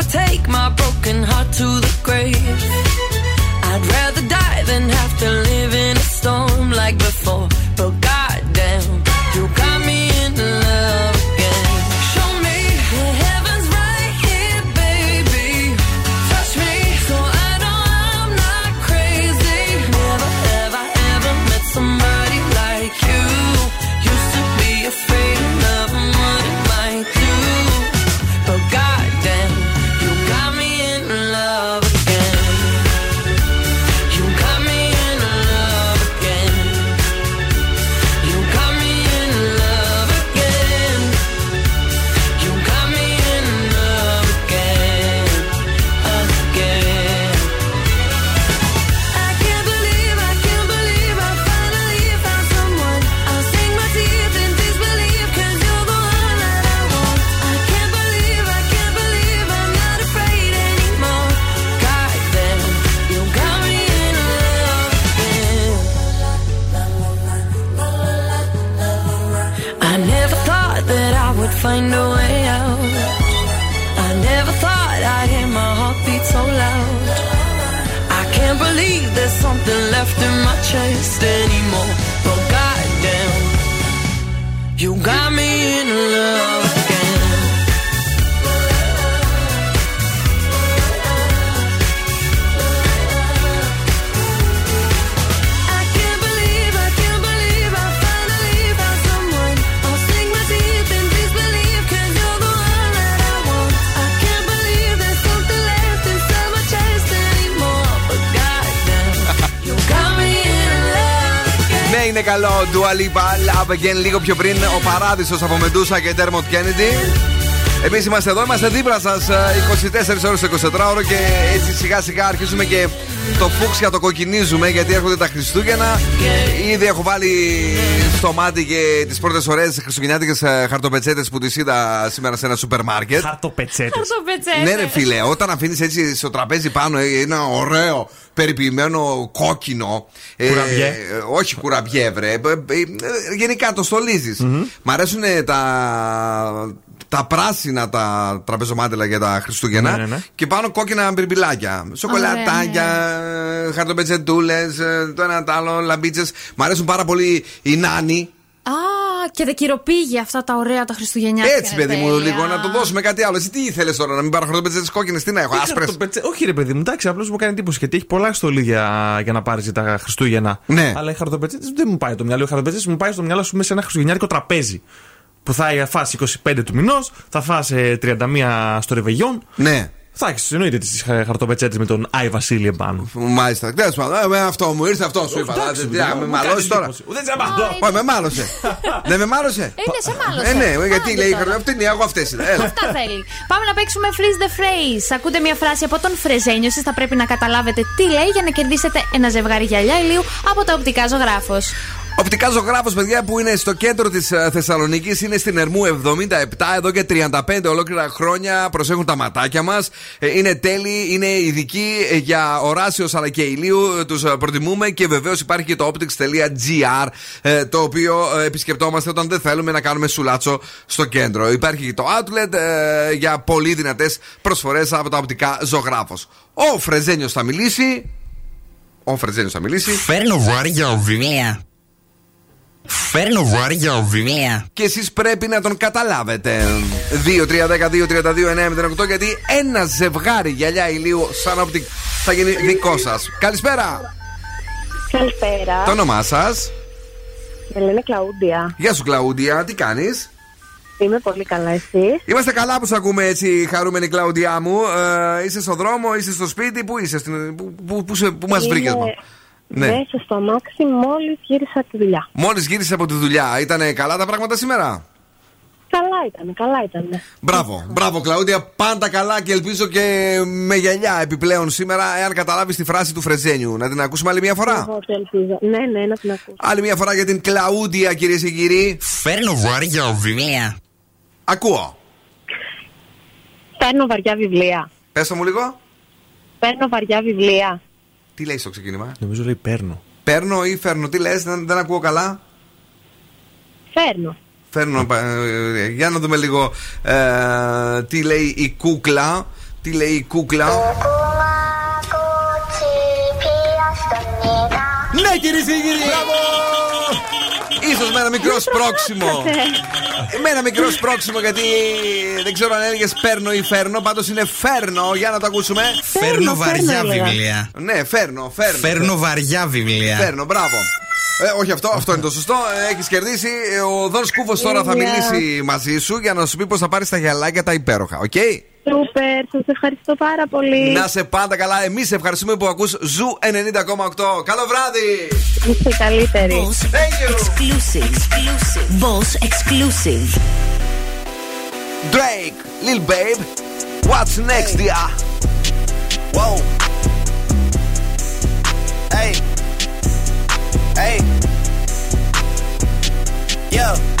broken heart to the Dua Love λίγο πιο πριν. Ο παράδεισος από Μεντούσα και Τέρμοντ Κέννιντι. Εμείς είμαστε εδώ, είμαστε δίπλα σας ε, 24 ώρες 24 ώρο και έτσι σιγά σιγά αρχίζουμε και το φούξια το κοκκινίζουμε γιατί έρχονται τα Χριστούγεννα. Ήδη έχω βάλει στο μάτι και τις πρώτες ωραίες χριστουγεννιάτικες ε, χαρτοπετσέτες που τις είδα σήμερα σε ένα σούπερ μάρκετ. Χαρτοπετσέτες. Ναι, ρε φίλε, όταν αφήνεις έτσι στο τραπέζι πάνω ε, ένα ωραίο περιποιημένο κόκκινο. Ε, κουραμπιέ. Όχι κουραμπιέ, βρε. Γενικά το στολιζει. Μ' αρέσουν τα, τα πράσινα τα τραπεζομάτελα για τα Χριστούγεννα ναι, ναι, ναι. και πάνω κόκκινα μπιρμπιλάκια. Σοκολατάκια, ναι, ναι, ναι. Ε, χαρτοπετσετούλες, ε, το ένα το άλλο, λαμπίτσες. Μ' αρέσουν πάρα πολύ οι νάνοι. Α, και τα αυτά τα ωραία τα Χριστουγεννιάτικα. Έτσι, παιδί μου, λίγο να το δώσουμε κάτι άλλο. Εσύ τι ήθελες τώρα, να μην πάρω χαρτοπετσέτες κόκκινες, τι να έχω, άσπρες; Όχι, ρε παιδί μου, εντάξει, απλώς μου κάνει εντύπωση γιατί έχει πολλά στολίδια για να πάρεις τα Χριστούγεννα. Ναι. Αλλά οι χαρτοπετσέτες δεν μου πάει το μυαλό. Οι χαρτοπετσέτες μου πάει στο μυαλό, α πούμε, σε ένα χριστουγεννιάτικο τραπέζι. Που θα φας 25 του μηνό, θα φας ε, 31 στο Ρεβεγιόν. Ναι. Θα έχει εννοείται τι χαρτοπετσέτε με τον Άι Βασίλη επάνω. Μάλιστα. Τέλο πάντων, ε, με αυτό μου ήρθε αυτό σου είπα. Εντάξει, Τι, α, μου Με κάνει μαλώσει τώρα. εντύπωση. Δεν σε μαλώ. Όχι, με μάλωσε. Δεν με μάλωσε. Είναι σε μάλλον. Ε, ναι, γιατί λέει αυτή είναι, εγώ αυτέ είναι. Έλα. Αυτά θέλει. Πάμε να παίξουμε freeze the phrase. Ακούτε μια φράση από τον Φρεζένιο. Εσείς θα πρέπει να καταλάβετε τι λέει για να κερδίσετε ένα ζευγάρι γυαλιά ηλίου από τα οπτικά ζωγράφο. Οπτικά ζωγράφος, παιδιά, που είναι στο κέντρο της Θεσσαλονίκης, είναι στην Ερμού 77, εδώ και 35 ολόκληρα χρόνια. Προσέχουν τα ματάκια μας. Είναι τέλειοι, είναι ειδικοί ε, για οράσιος αλλά και ηλίου. Τους προτιμούμε και βεβαίως υπάρχει και το optics.gr, ε, το οποίο ε, επισκεπτόμαστε όταν δεν θέλουμε να κάνουμε σουλάτσο στο κέντρο. Υπάρχει και το outlet ε, για πολύ δυνατές προσφορές από τα οπτικά ζωγράφος. Ο Φρεζένιος θα μιλήσει. Ο Φρεζένιος θα μιλήσει. Φέρνω βάρια βιβλία. Φέρνω βάρια βιβλία. Και εσείς πρέπει να τον καταλάβετε. 2-3-10-2-32-9-08 γιατί ένα ζευγάρι γυαλιά ηλίου σαν οπτικ θα γίνει δικό σας. Καλησπέρα. Καλησπέρα. Το όνομά σας; Με λένε Κλαούντια. Γεια σου, Κλαούντια. Τι κάνεις; Είμαι πολύ καλά, εσύ; Είμαστε καλά που σε ακούμε έτσι, χαρούμενη Κλαούντιά μου. Ε, είσαι στο δρόμο, είσαι στο σπίτι, πού είσαι, στην, πού, πού, πού, σε- πού μας Είμαι βρήκες, Ναι. Μέσα στο αμάξι μόλις γύρισα από τη δουλειά. Μόλις γύρισε από τη δουλειά, ήταν καλά τα πράγματα σήμερα; Καλά ήταν, καλά ήταν. Μπράβο, μπράβο Κλαούντια, πάντα καλά και ελπίζω και με γυαλιά επιπλέον σήμερα, εάν καταλάβεις τη φράση του Φρεζένιου. Να την ακούσουμε άλλη μια φορά; Εγώ το ελπίζω. Ναι, ναι, να την ακούσω. Άλλη μια φορά για την Κλαούντια, κυρίες και κύριοι. Φέρνω βάρια βιβλία. Ακούω. Παίρνω βαριά βιβλία. Πες το μου λίγο. Παίρνω βαριά βιβλία. Τι λέει στο ξεκίνημα; Νομίζω λέει παίρνω. Παίρνω ή φέρνω, τι λες, δεν, δεν ακούω καλά; Φέρνω. Φέρνω, ε, για να δούμε λίγο ε, τι λέει η κούκλα. Τι λέει η κούκλα. Ναι, κυρίες με ένα μικρό σπρώξιμο. με ένα μικρό σπρώξιμο γιατί δεν ξέρω αν έλεγες παίρνω ή φέρνω. Πάντως είναι φέρνω. Για να το ακούσουμε. Φέρνω βαριά βιβλία. Ναι, φέρνω, φέρνω. Φέρνω βαριά βιβλία. Φέρνω, μπράβο. Ε, όχι αυτό, αυτό είναι το σωστό. Έχεις κερδίσει. Ε, Ο Δον Σκούφο τώρα θα Τέλεια. μιλήσει μαζί σου για να σου πει πώς θα πάρεις τα γυαλάκια τα υπέροχα, οκ; Σούπερ, σας ευχαριστώ πάρα πολύ. Να σε πάντα καλά. Εμείς ευχαριστούμε που ακούς Zoo 90,8. Καλό βράδυ! Είστε καλύτεροι. Exclusive. Boss exclusive. Drake, Lil Babe, what's next, dear? Whoa. Hey. Hey. Yeah.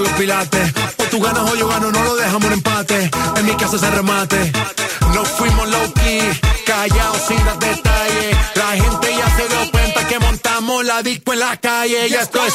Los pilates, o tú ganas o yo gano, no lo dejamos en empate, en mi casa se remate, nos fuimos low key, callados sin dar detalles, la gente ya se dio cuenta que montamos la disco en la calle, ya esto es...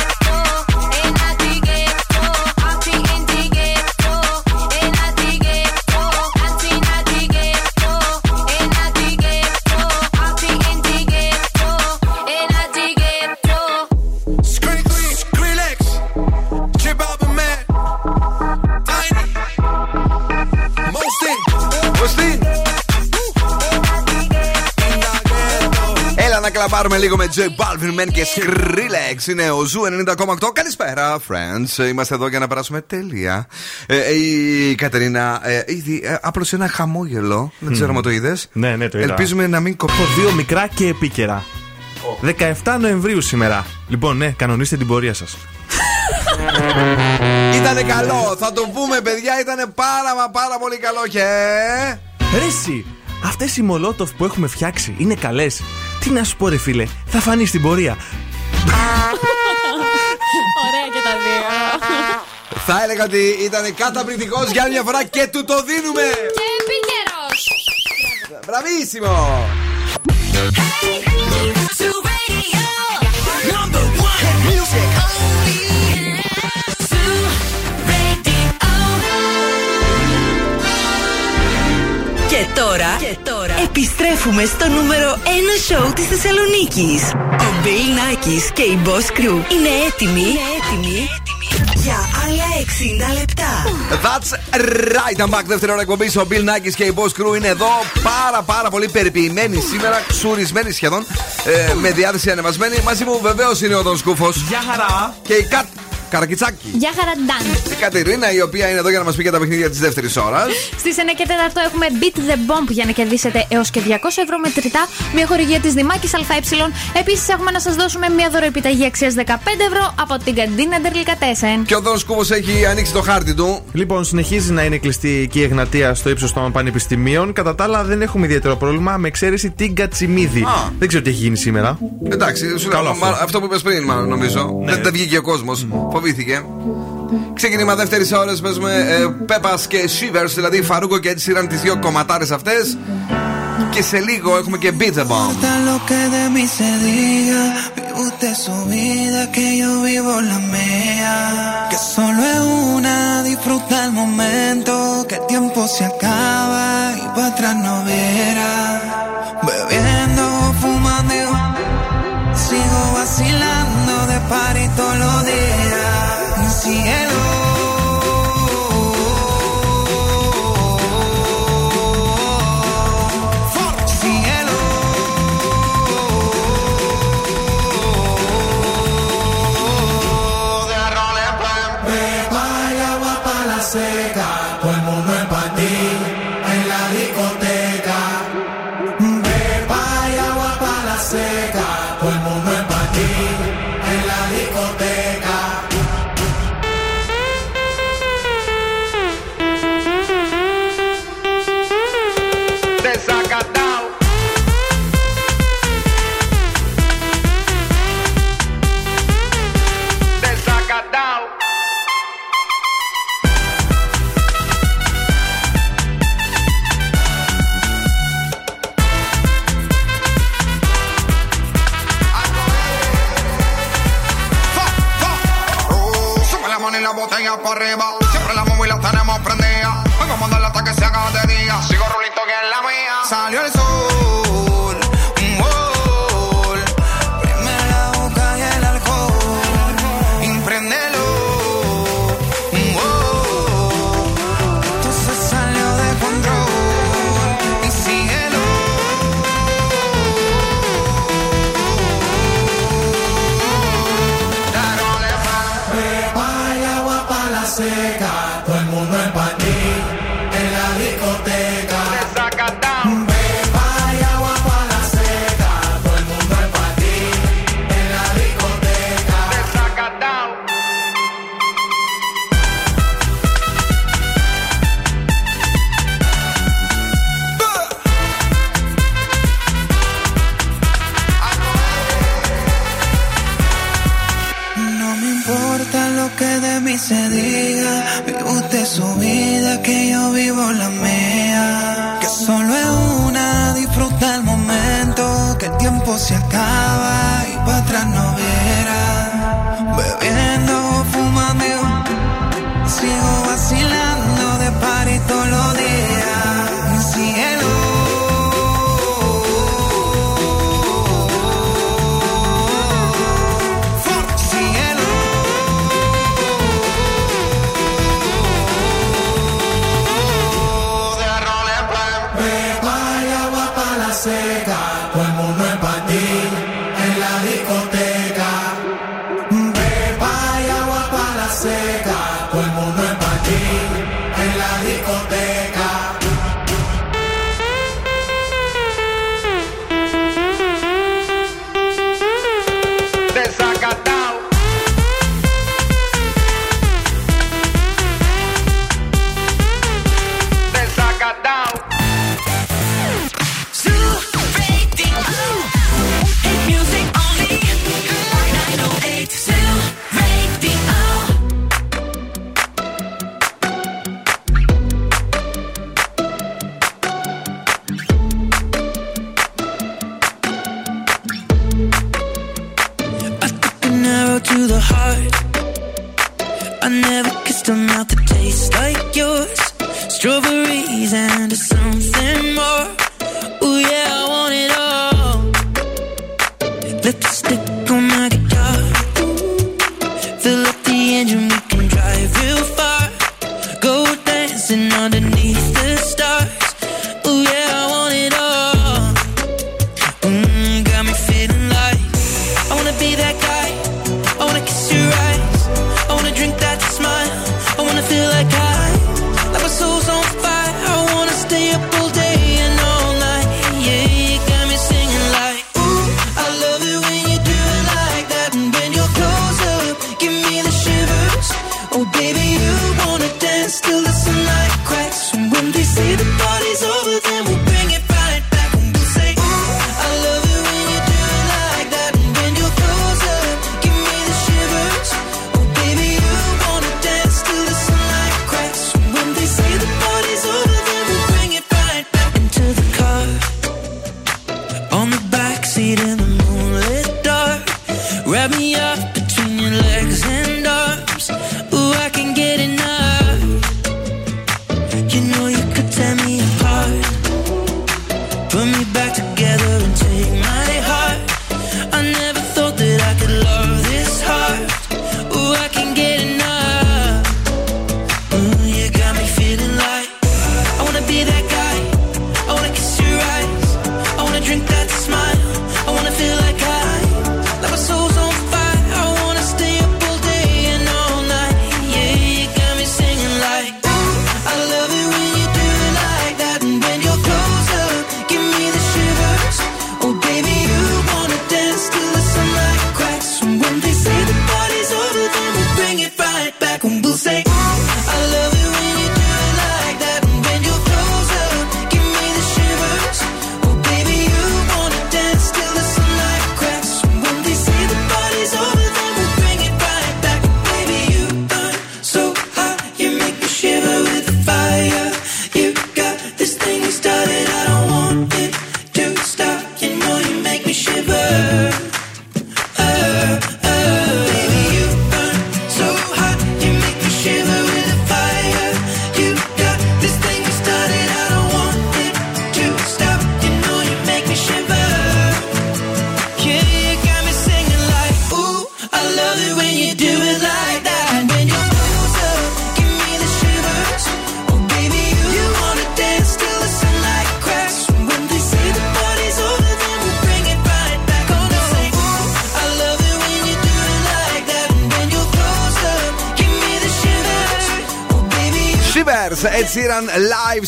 Έλα να κλαμπάρουμε λίγο με J Balvin Men και Skrillex. Είναι ο Zoo 90,8. Καλησπέρα, friends. Είμαστε εδώ για να περάσουμε τέλεια. Ε, η Κατερίνα ε, ήδη ε, άπλωσε ένα χαμόγελο. Δεν ξέρω αν το είδες; Ναι, ναι, το είδα. Ελπίζουμε να μην κοπεί. Έχω δύο μικρά και επίκαιρα. 17 Νοεμβρίου σήμερα. Λοιπόν, ναι, κανονίστε την πορεία σας. Ήτανε καλό. Θα το πούμε, παιδιά. Ήτανε πάρα μα πάρα πολύ καλό και. Ρε εσύ, αυτές οι μολότοφ που έχουμε φτιάξει είναι καλές; Τι να σου πω ρε φίλε, θα φανείς στην πορεία. Ωραία και τα δύο. Θα έλεγα ότι ήταν καταπληκτικός για άλλη μια φορά και του το δίνουμε. Και επίκαιρος. Μπραβίσιμο! Και τώρα, και τώρα επιστρέφουμε στο νούμερο 1 σοου της Θεσσαλονίκης. Ο Bill Nackis και η Boss Crew είναι έτοιμοι, είναι έτοιμοι για άλλα 60 λεπτά. That's right, I'm back. Δεύτερη ώρα εκπομπής. Ο Bill Nackis και η Boss Crew είναι εδώ. Πάρα πάρα πολύ περιποιημένοι σήμερα, ξουρισμένοι σχεδόν. ε, με διάθεση ανεβασμένη. Μαζί μου βεβαίως είναι ο Τον Σκούφος. Γεια χαρά. Και η Κατ. Καρακιτσάκη. Γεια χαραντάν. Η Κατερίνα, η οποία είναι εδώ για να μας πει για τα παιχνίδια της δεύτερης ώρας. Στις 9 και 4 έχουμε Beat the Bomb για να κερδίσετε έως και 200 ευρώ μετρητά. Μια χορηγία της Δημάκης ΑΕ. Επίσης έχουμε να σας δώσουμε μια δωροεπιταγή αξίας 15 ευρώ από την καντίνα Ντερλικατέσεν. Και ο Δόν Κούβος έχει ανοίξει το χάρτη του. Λοιπόν, συνεχίζει να είναι κλειστή εκεί η Εγνατία στο ύψος των πανεπιστημίων. Κατά τα άλλα, δεν έχουμε ιδιαίτερο πρόβλημα με εξαίρεση την Κατσιμίδη. Α. Δεν ξέρω τι έχει γίνει σήμερα. Εντάξει, σου λέω, Καλό αυτό. μα- αυτό που είπες πριν, μάλλον νομίζω. Δεν, δεν βγήκε ο κόσμος. Φοβήθηκε. Ξεκίνημα δεύτερη ώρα παίζουμε ε, Πέπα και Shivers, δηλαδή Φαρούκο και έτσι σειράν τι δύο κομματάρε αυτέ. Και σε λίγο έχουμε και Beat the Bomb. importa lo que de mí se diga. Vive usted su vida, que yo vivo la mía. Que solo es una, disfruta el momento. Que el tiempo se acaba y para atrás no verá. Bebiendo, fumando, y sigo vacilando pare todos los días. Un cielo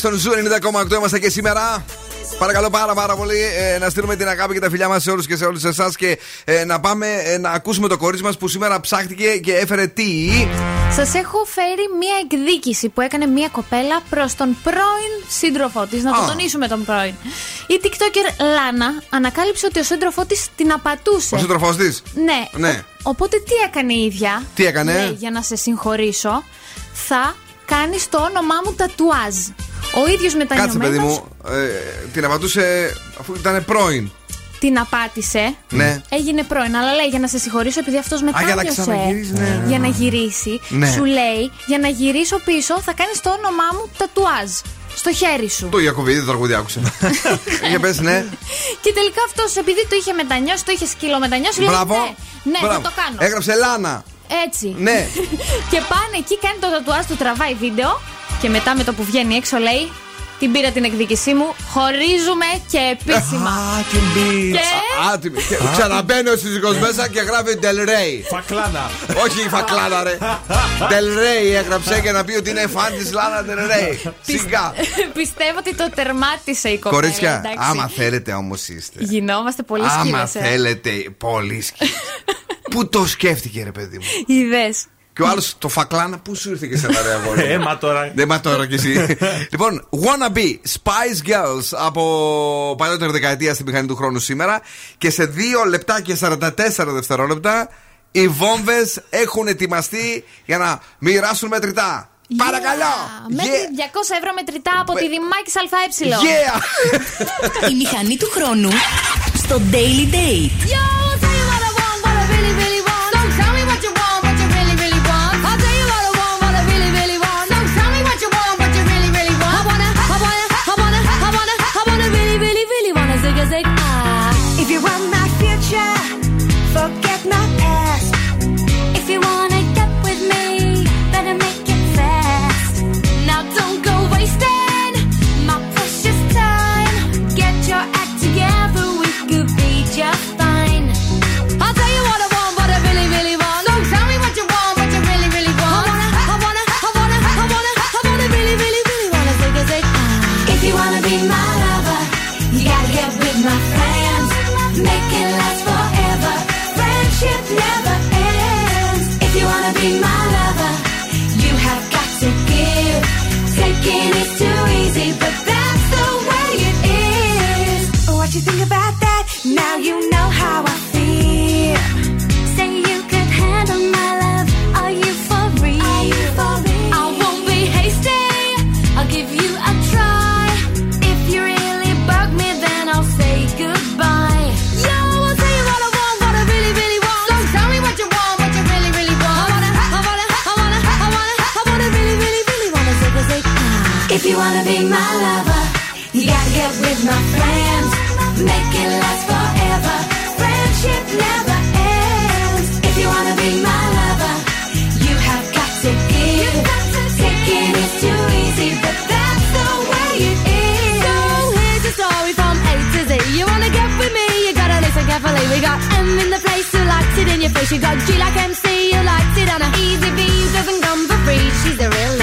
στον Zoo 90,8 είμαστε και σήμερα. Παρακαλώ πάρα πάρα πολύ ε, να στείλουμε την αγάπη και τα φιλιά μας σε όλους και σε όλους εσάς και ε, να πάμε ε, να ακούσουμε το κορίτσι μας που σήμερα ψάχτηκε και έφερε τι. Σας έχω φέρει μία εκδίκηση που έκανε μία κοπέλα προς τον πρώην σύντροφό της. Να το Α. τονίσουμε τον πρώην. Η TikToker Λάνα ανακάλυψε ότι ο σύντροφό της την απατούσε. Ο σύντροφός της; Ναι. Ναι. Οπότε τι έκανε η ίδια; Τι έκανε; Λέει, για να σε συγχωρήσω, θα κάνεις το όνομά μου τατουάζ. Ο ίδιος Κάτσε, παιδί μετανιωμένο μου. Ε, την απαντούσε αφού ήταν πρώην. την απάτησε. Ναι. Έγινε πρώην, αλλά λέει για να σε συγχωρήσω επειδή αυτός για να μετάνιωσε. ξαναγυρίσει, ναι. για να γυρίσει. Ναι. Σου λέει για να γυρίσω πίσω θα κάνεις το όνομά μου τατουάζ. Στο χέρι σου. Το Ιακωβίδη το τραγούδι άκουσε. Για πες, ναι. Και τελικά αυτός επειδή το είχε μετανιώσει, το είχε σκύλο μετανιώσει, λέει Μπράβο. ναι, ναι Μπράβο. θα το κάνω. Έγραψε Λάνα. Έτσι. Ναι. και πάνε εκεί, κάνει το τατουάζ του, τραβάει βίντεο και μετά με το που βγαίνει έξω λέει την πήρα την εκδίκησή μου, χωρίζουμε και επίσημα. Και Α, τι- και Ξαναμπαίνει ο σύζυγος μέσα και γράφει Del Rey. Φακλάνα. Όχι η φακλάνα, ρε. Del Rey έγραψε για να πει ότι είναι φαν της Λάνα Del Rey. Σιγά. πιστεύω ότι το τερμάτισε η κοπέλα. Κορίτσια, εντάξει. άμα θέλετε όμως είστε. Γινόμαστε πολύ Άμα σκύλες, ε. θέλετε, πολύ σκύλες. Πού το σκέφτηκε, ρε παιδί μου; Είδες. Και ο άλλος το φακλάνα, πού σου ήρθε και σε ένα ρε αγόρι; Ε, μα τώρα. Ναι, μα τώρα κι εσύ. λοιπόν, Wannabe Spice Girls από παλιότερη δεκαετία στην μηχανή του χρόνου σήμερα. Και σε 2 λεπτά και 44 δευτερόλεπτα οι βόμβες έχουν ετοιμαστεί για να μοιράσουν μετρητά. Παρακαλώ! Μέχρι 200 ευρώ μετρητά από τη Δημάκη ΑΕ. Yeah! Η μηχανή του χρόνου στο Daily Date. Yo, forget wanna be my lover, you gotta get with my friends. Make it last forever. Friendship never ends. If you wanna be my lover, you have got to give. Taking is too easy, but that's the way it is. So here's the story from A to Z. You wanna get with me? You gotta listen carefully. We got M in the place who likes it in your face. You got G like MC who likes it on a easy V doesn't come for free. She's a real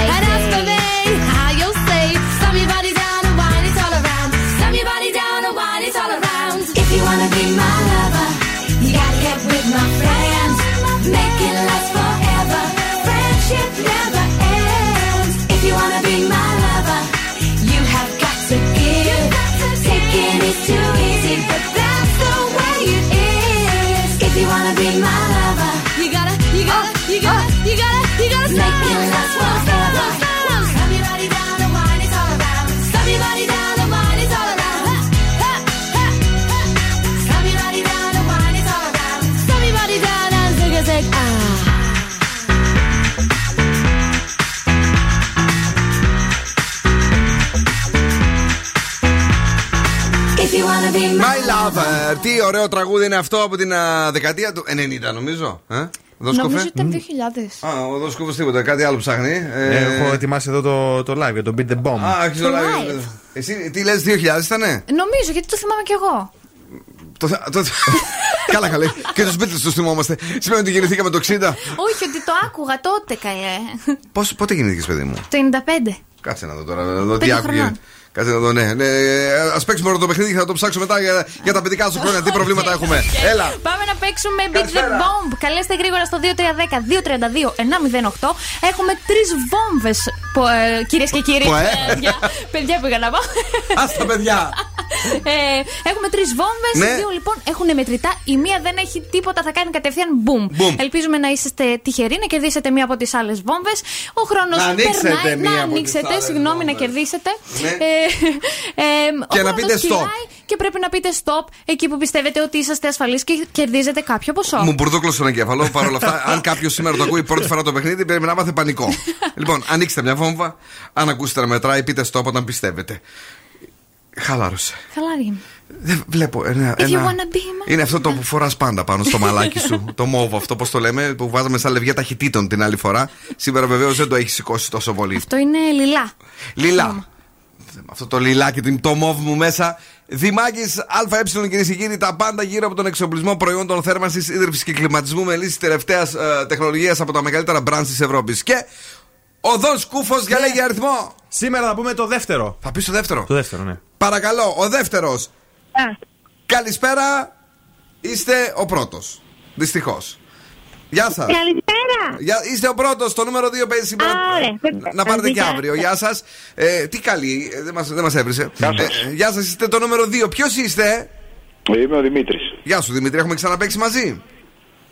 my My lover. Τι ωραίο τραγούδι είναι αυτό από την α, δεκαετία του 90, νομίζω. Ε; Δώσκοφε. Νομίζω ήταν 2000. Α, ο Δόσκοφος τίποτα, κάτι άλλο ψάχνει. Ε, Έχω ετοιμάσει εδώ το, το live για το Beat the Bomb. Α, έχεις το Το live. live. Εσύ τι λες 2000 ήτανε; Νομίζω, γιατί το θυμάμαι κι εγώ. Το, το, καλά, καλά. Και τους Beatles τους θυμόμαστε. Σημαίνει ότι γεννηθήκαμε το 60. Όχι, ότι το άκουγα τότε, καλέ. Πώς, πότε γεννήθηκες, παιδί μου; Το 95. Κάτσε να δω τώρα. Να δω τι Πέντε άκουγε. Χρονών. Κάτσε να δω, ναι. ναι Α παίξουμε όλο το παιχνίδι και θα το ψάξω μετά για, για τα παιδικά σου χρόνια. Τι προβλήματα έχουμε. Έλα. Πάμε να παίξουμε Beat the Bomb. Καλέστε γρήγορα στο 2310-232-908. Έχουμε τρεις βόμβες, κυρίες και κύριοι. Ποε. παιδιά, παιδιά πήγα να πω. Α τα παιδιά. Ε, έχουμε τρεις βόμβες. Ναι. Οι δύο λοιπόν έχουν μετρητά. Η μία δεν έχει τίποτα, θα κάνει κατευθείαν boom. Boom. Ελπίζουμε να είσαστε τυχεροί να κερδίσετε μία από τις άλλες βόμβες. Ο χρόνος Να ανοίξετε περνάει. μία να από τις ανοίξετε, άλλες συγγνώμη, να βόμβες. κερδίσετε. Ναι. Ε, ε, Και ο να χρόνος πείτε stop. κυλάει Και πρέπει να πείτε stop εκεί που πιστεύετε ότι είσαστε ασφαλείς και κερδίζετε κάποιο ποσό. Μου μπουρδόκλωσε στον εγκέφαλο. Παρ' όλα αυτά, αν κάποιος σήμερα το ακούει πρώτη φορά το παιχνίδι, πρέπει να μάθει πανικό. λοιπόν, ανοίξτε μια βόμβα. Αν ακούσετε να μετράει, πείτε stop όταν πιστεύετε. Χαλάρωσε. Χαλάρη. Δεν βλέπω ένα. If you ένα... wanna be my- Είναι αυτό το που φοράς πάντα πάνω στο μαλάκι σου. το μόβο, αυτό πώς το λέμε, που βάζαμε σαν λευγιά ταχυτήτων την άλλη φορά. Σήμερα βεβαίως δεν το έχεις σηκώσει τόσο πολύ. Αυτό είναι λιλά. Λιλά. Αυτό το λιλάκι, το- το μόβ μου μέσα. Δημάκης ΑΕ, κυρίες και κύριοι, τα πάντα γύρω από τον εξοπλισμό προϊόντων θέρμανσης, ίδρυυσης και κλιματισμού με λύσεις τελευταίας ε, τεχνολογίας από τα μεγαλύτερα μπραντ της Ευρώπης. Και ο Δον Σκούφο διαλέγει αριθμό. Σήμερα θα πούμε το δεύτερο. Θα πεις το δεύτερο. Το δεύτερο, ναι. Παρακαλώ, ο δεύτερος. Καλησπέρα. Είστε ο πρώτος. Δυστυχώς. Γεια σας. Καλησπέρα. Είστε ο πρώτος, το νούμερο 2 παίζει σήμερα. Α, ωραία. Να- Να πάρετε και Γεια αύριο. Γεια σας. Ε, τι καλή, ε, δεν μα δεν μας έβρισε. Γεια σας. γεια σας, είστε το νούμερο 2. Ποιος είστε, Είμαι ο Δημήτρης. Γεια σου Δημήτρη, έχουμε ξαναπέξει μαζί;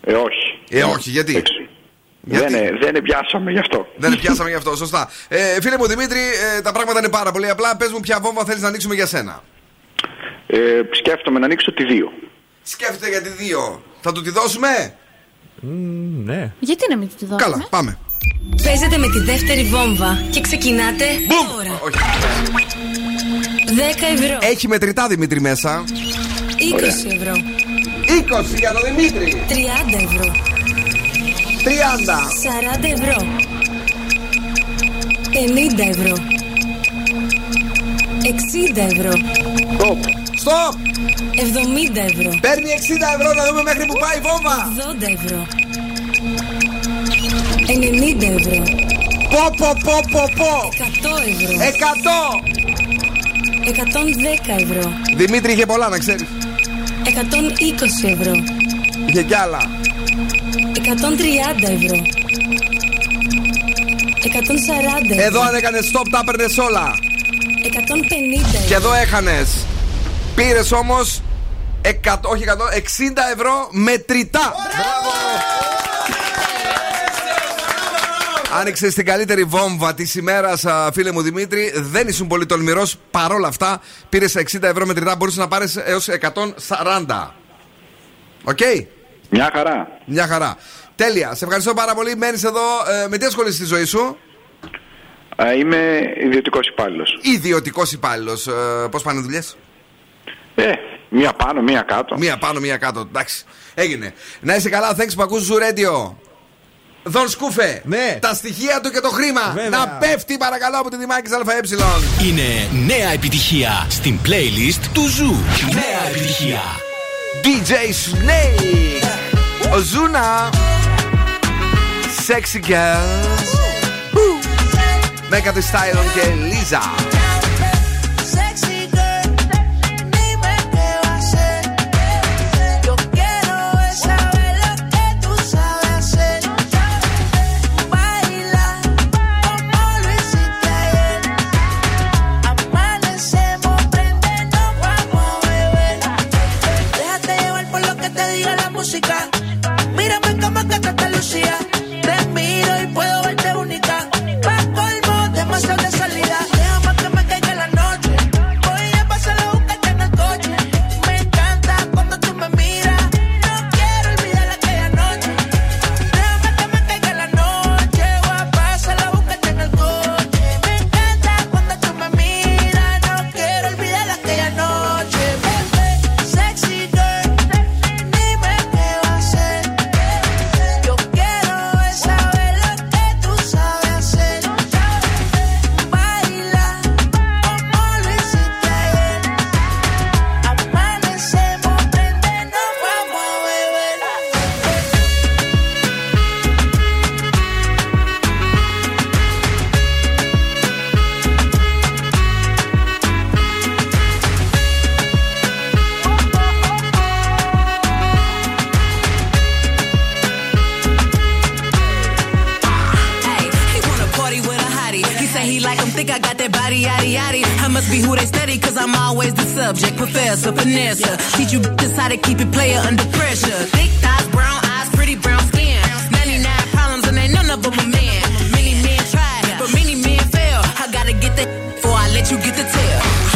Ε, όχι. Ε, όχι, γιατί; Δεν, ε, δεν πιάσαμε γι' αυτό. Δεν πιάσαμε γι' αυτό, σωστά. Ε, φίλε μου Δημήτρη, ε, τα πράγματα είναι πάρα πολύ απλά. Πες μου, ποια βόμβα θέλεις να ανοίξουμε για σένα. Ε, σκέφτομαι να ανοίξω τη 2. Σκέφτεται για τη 2. Θα του τη δώσουμε; Ναι. Γιατί να μην τη δώσουμε; Καλά, πάμε. Παίζετε με τη δεύτερη βόμβα και ξεκινάτε τώρα. 10 ευρώ. Έχει μετρητά Δημήτρη μέσα. 20 ευρώ. 20 για τον Δημήτρη. 30 ευρώ. 30. 40 ευρώ. 50 ευρώ. 60 ευρώ. Stop. Stop. 70 ευρώ. Παίρνει 60 ευρώ να δούμε μέχρι που πάει η βόμβα. 80 ευρώ. 90 ευρώ. Πω πω πω πω πω. 100 ευρώ. 100. 110 ευρώ. Δημήτρη είχε πολλά να ξέρεις. 120 ευρώ. Είχε κι άλλα. 130 ευρώ. 140 ευρώ. Εδώ αν έκανες stop τα έπαιρνες όλα. 150 Και ευρώ. εδώ έχανες. Πήρες όμως. όχι 160 60 ευρώ μετρητά. Μπράβο! Άνοιξε την καλύτερη βόμβα της ημέρας, φίλε μου Δημήτρη. Δεν ήσουν πολύ τολμηρός. Παρόλα αυτά, πήρες 60 ευρώ μετρητά. Μπορούσε να πάρεις έως 140. OK; Okay. Μια χαρά. Μια χαρά. Τέλεια. Σε ευχαριστώ πάρα πολύ. Μένεις εδώ. Ε, με τι ασχολείσαι στη ζωή σου, ε, Είμαι ιδιωτικός υπάλληλος. Ιδιωτικός υπάλληλος. Ε, Πώς πάνε δουλειές, ε, μία πάνω, μία κάτω. Μία πάνω, μία κάτω. Εντάξει. Έγινε. Να είσαι καλά, thanks που ακούς Zoo Radio. Δον Σκούφε. Ναι. Τα στοιχεία του και το χρήμα. Βέβαια. Να πέφτει παρακαλώ από τη Δημάκη ΑΕ. Είναι νέα επιτυχία στην playlist του Zoo. Νέα επιτυχία. DJ Snake. Ο Ζούνα. Sexy Girls. Μέκα της Στάιλον και Λίζα. música. Mírame en cama que te lucía. study, cause I'm always the subject. Professor, finesse, teach you this how to keep it player under pressure. Thick thighs, brown eyes, pretty brown skin. 99 problems, and ain't none of them a man. Many men tried, but many men fail. I gotta get that before I let you get the tail.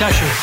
Tasha.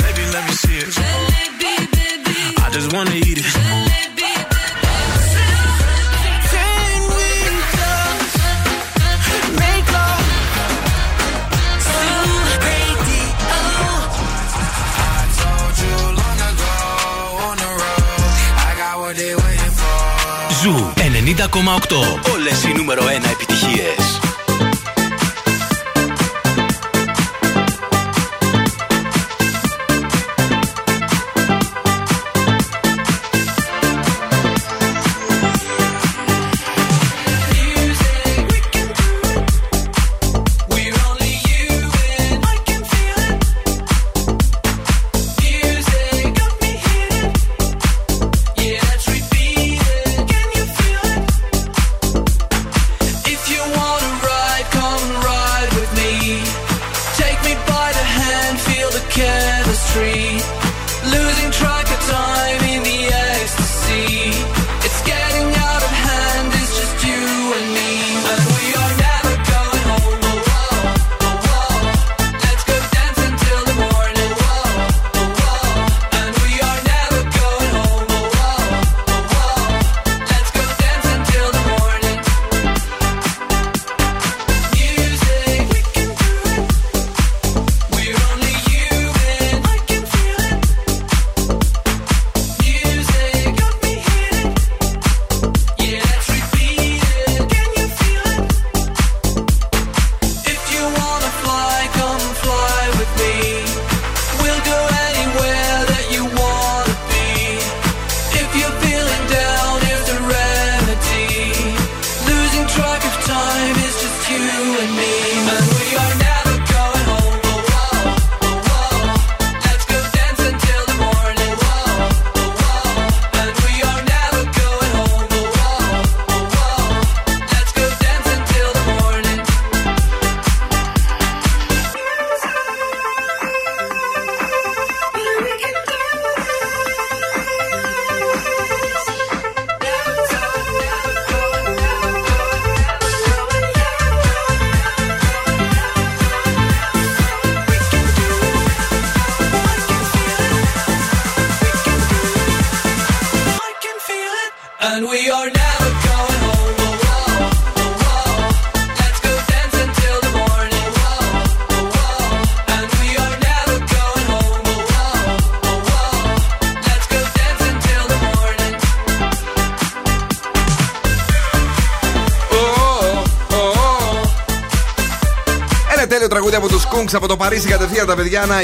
Τραγούδι από του Σκούγκ από το Παρίσι κατευθείαν τα παιδιά να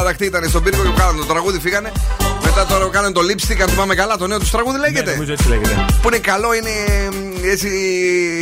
αραχτή ήταν στον πύργο και κάνανε το τραγούδι, φύγανε. Μετά τώρα κάνανε το lipstick, αν θυμάμαι καλά, το νέο του τραγούδι λέγεται. Ναι, νομίζω έτσι λέγεται. Που είναι καλό, είναι μ, έτσι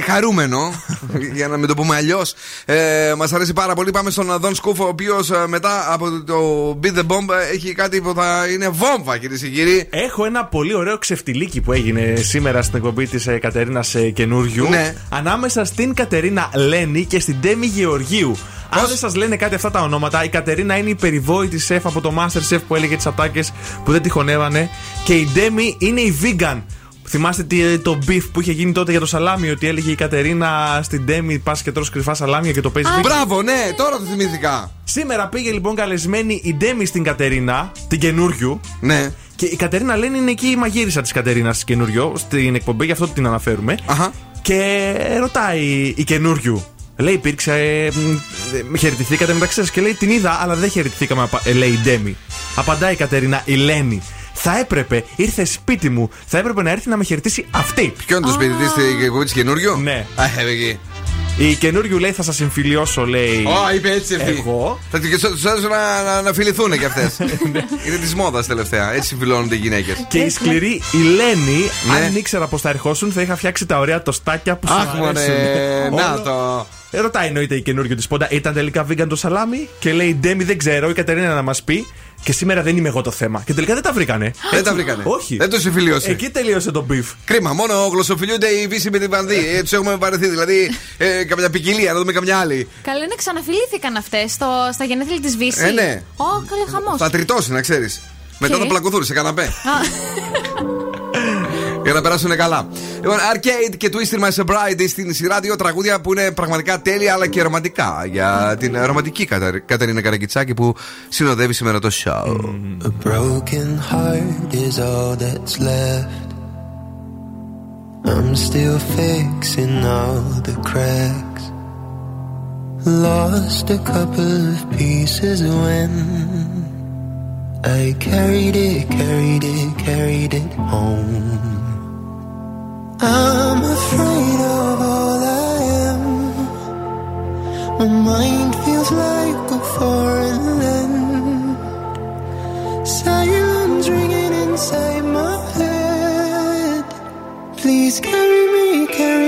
χαρούμενο. για να μην το πούμε αλλιώς. Ε, Μας αρέσει πάρα πολύ. Πάμε στον Αδόν Σκούφο, ο οποίος μετά από το Beat the Bomb ε, έχει κάτι που θα είναι βόμβα, κυρίες και κύριοι. Έχω ένα πολύ ωραίο ξεφτιλίκι που έγινε σήμερα στην εκπομπή της ε, Κατερίνας ε, Καινούριου. Ναι. Ανάμεσα στην Κατερίνα Λένη και στην Ντέμι Γεωργίου. Αν δεν σας λένε κάτι αυτά τα ονόματα, η Κατερίνα είναι η περιβόητη σεφ από το Master Chef που έλεγε τις ατάκες που δεν τη χωνεύανε. Και η Ντέμι είναι η vegan. Θυμάστε τι, το beef που είχε γίνει τότε για το σαλάμι, ότι έλεγε η Κατερίνα στην Ντέμι πας και τρως κρυφά σαλάμια και το παίζεις. vegan. Μπράβο, ναι, τώρα το θυμήθηκα. Σήμερα πήγε λοιπόν καλεσμένη η Ντέμι στην Κατερίνα, την καινούριου. Ναι. Και η Κατερίνα λένε είναι εκεί η μαγείρισα της Κατερίνας της καινούριου στην εκπομπή, γι' αυτό την αναφέρουμε. Και ρωτάει η καινούριου. Λέει, υπήρξε. Ε, μ, ε, με χαιρετηθήκατε μεταξύ σα και λέει την είδα, αλλά δεν χαιρετηθήκαμε, απα- ε, λέει η Ντέμι. Απαντάει η Κατερίνα, η Λένη. Θα έπρεπε, ήρθε σπίτι μου, θα έπρεπε να έρθει να με χαιρετήσει αυτή. Ποιο είναι το σπίτι της στην εκπομπή τη καινούριου; Ναι. Α, ε, εκεί. Η καινούριου λέει, θα σας συμφιλιώσω, λέει. Ω, είπε έτσι αυτή. Εγώ. Θα τους έδωσω να, να, να φιληθούν κι αυτές. είναι της μόδας τελευταία. Έτσι φιλώνονται οι γυναίκες. Και η σκληρή η Λένη, Ναι. αν ήξερα πώ θα ερχόσουν, θα είχα φτιάξει τα ωραία τοστάκια που σου Αχ, μωρέ, αρέσουν. να Όλο- το. Ε, ρωτάει εννοείται η καινούργιο της πόντα, ήταν τελικά vegan το σαλάμι; Και λέει Ντέμι δεν ξέρω, η Κατερίνα να μας πει. Και σήμερα δεν είμαι εγώ το θέμα. Και τελικά δεν τα βρήκανε. Δεν τα βρήκανε. Όχι. Δεν το συμφιλίωσε. Εκεί τελείωσε το beef. Κρίμα, μόνο γλωσσοφιλούνται οι βύσοι με την πανδί. Ε, του έχουμε βαρεθεί. Δηλαδή, ε, καμιά ποικιλία, να δούμε καμιά άλλη. Καλά, είναι ξαναφιλήθηκαν αυτές στα γενέθλια της Βύση. Ε, ναι. Ω, καλέ χαμός. Θα τριτώσει, να ξέρεις. Μετά Και; θα πλακωθούν σε καναπέ. Για να περάσουν καλά. Λοιπόν, Arcade και Twister My Sobriety στην σειρά δύο τραγούδια που είναι πραγματικά τέλεια αλλά και ρομαντικά. Για την ρομαντική Κατερ- Κατερίνα Καραγκιτσάκη που συνοδεύει σήμερα το show. A broken heart is all that's left. I'm still fixing all the cracks. Lost a couple of pieces when I carried it, carried it, carried it home. I'm afraid of all I am. My mind feels like a foreign land. Silence ringing inside my head. Please carry me, carry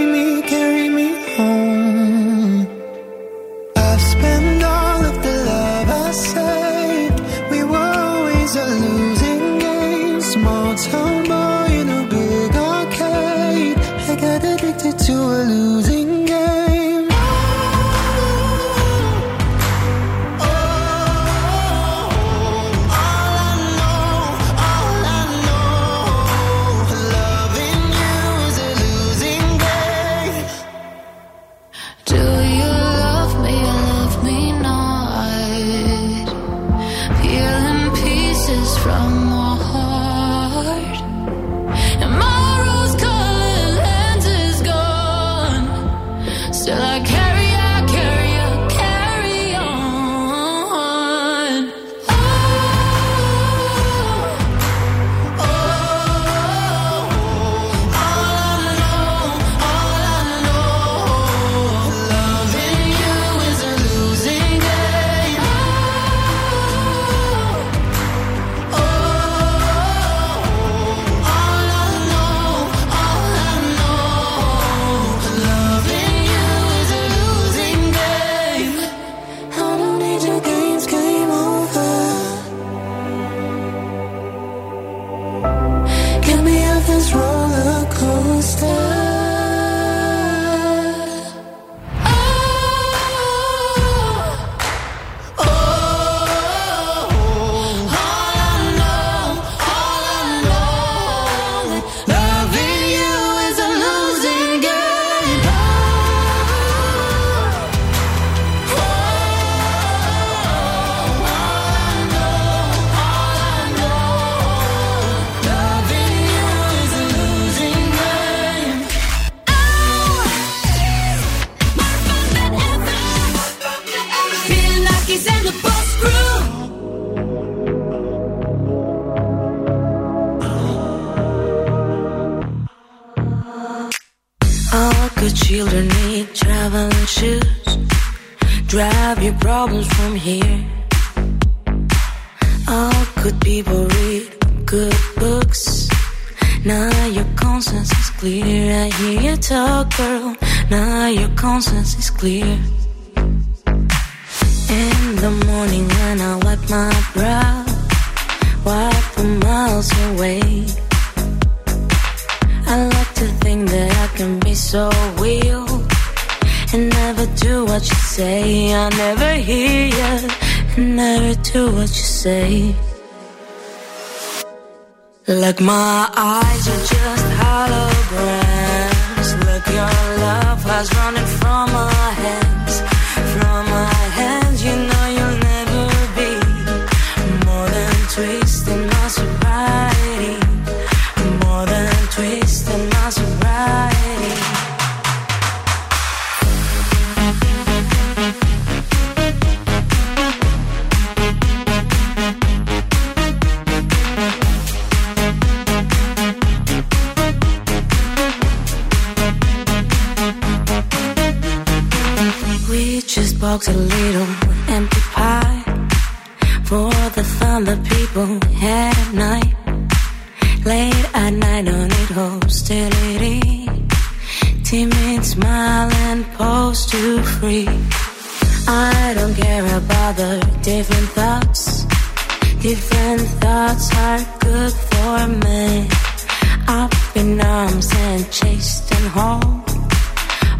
We a little empty pie for the fun that people had at night. Late at night, don't need hostility. Timid smile and pose too free. I don't care about the different thoughts. Different thoughts are good for me. Up in arms and chased and home.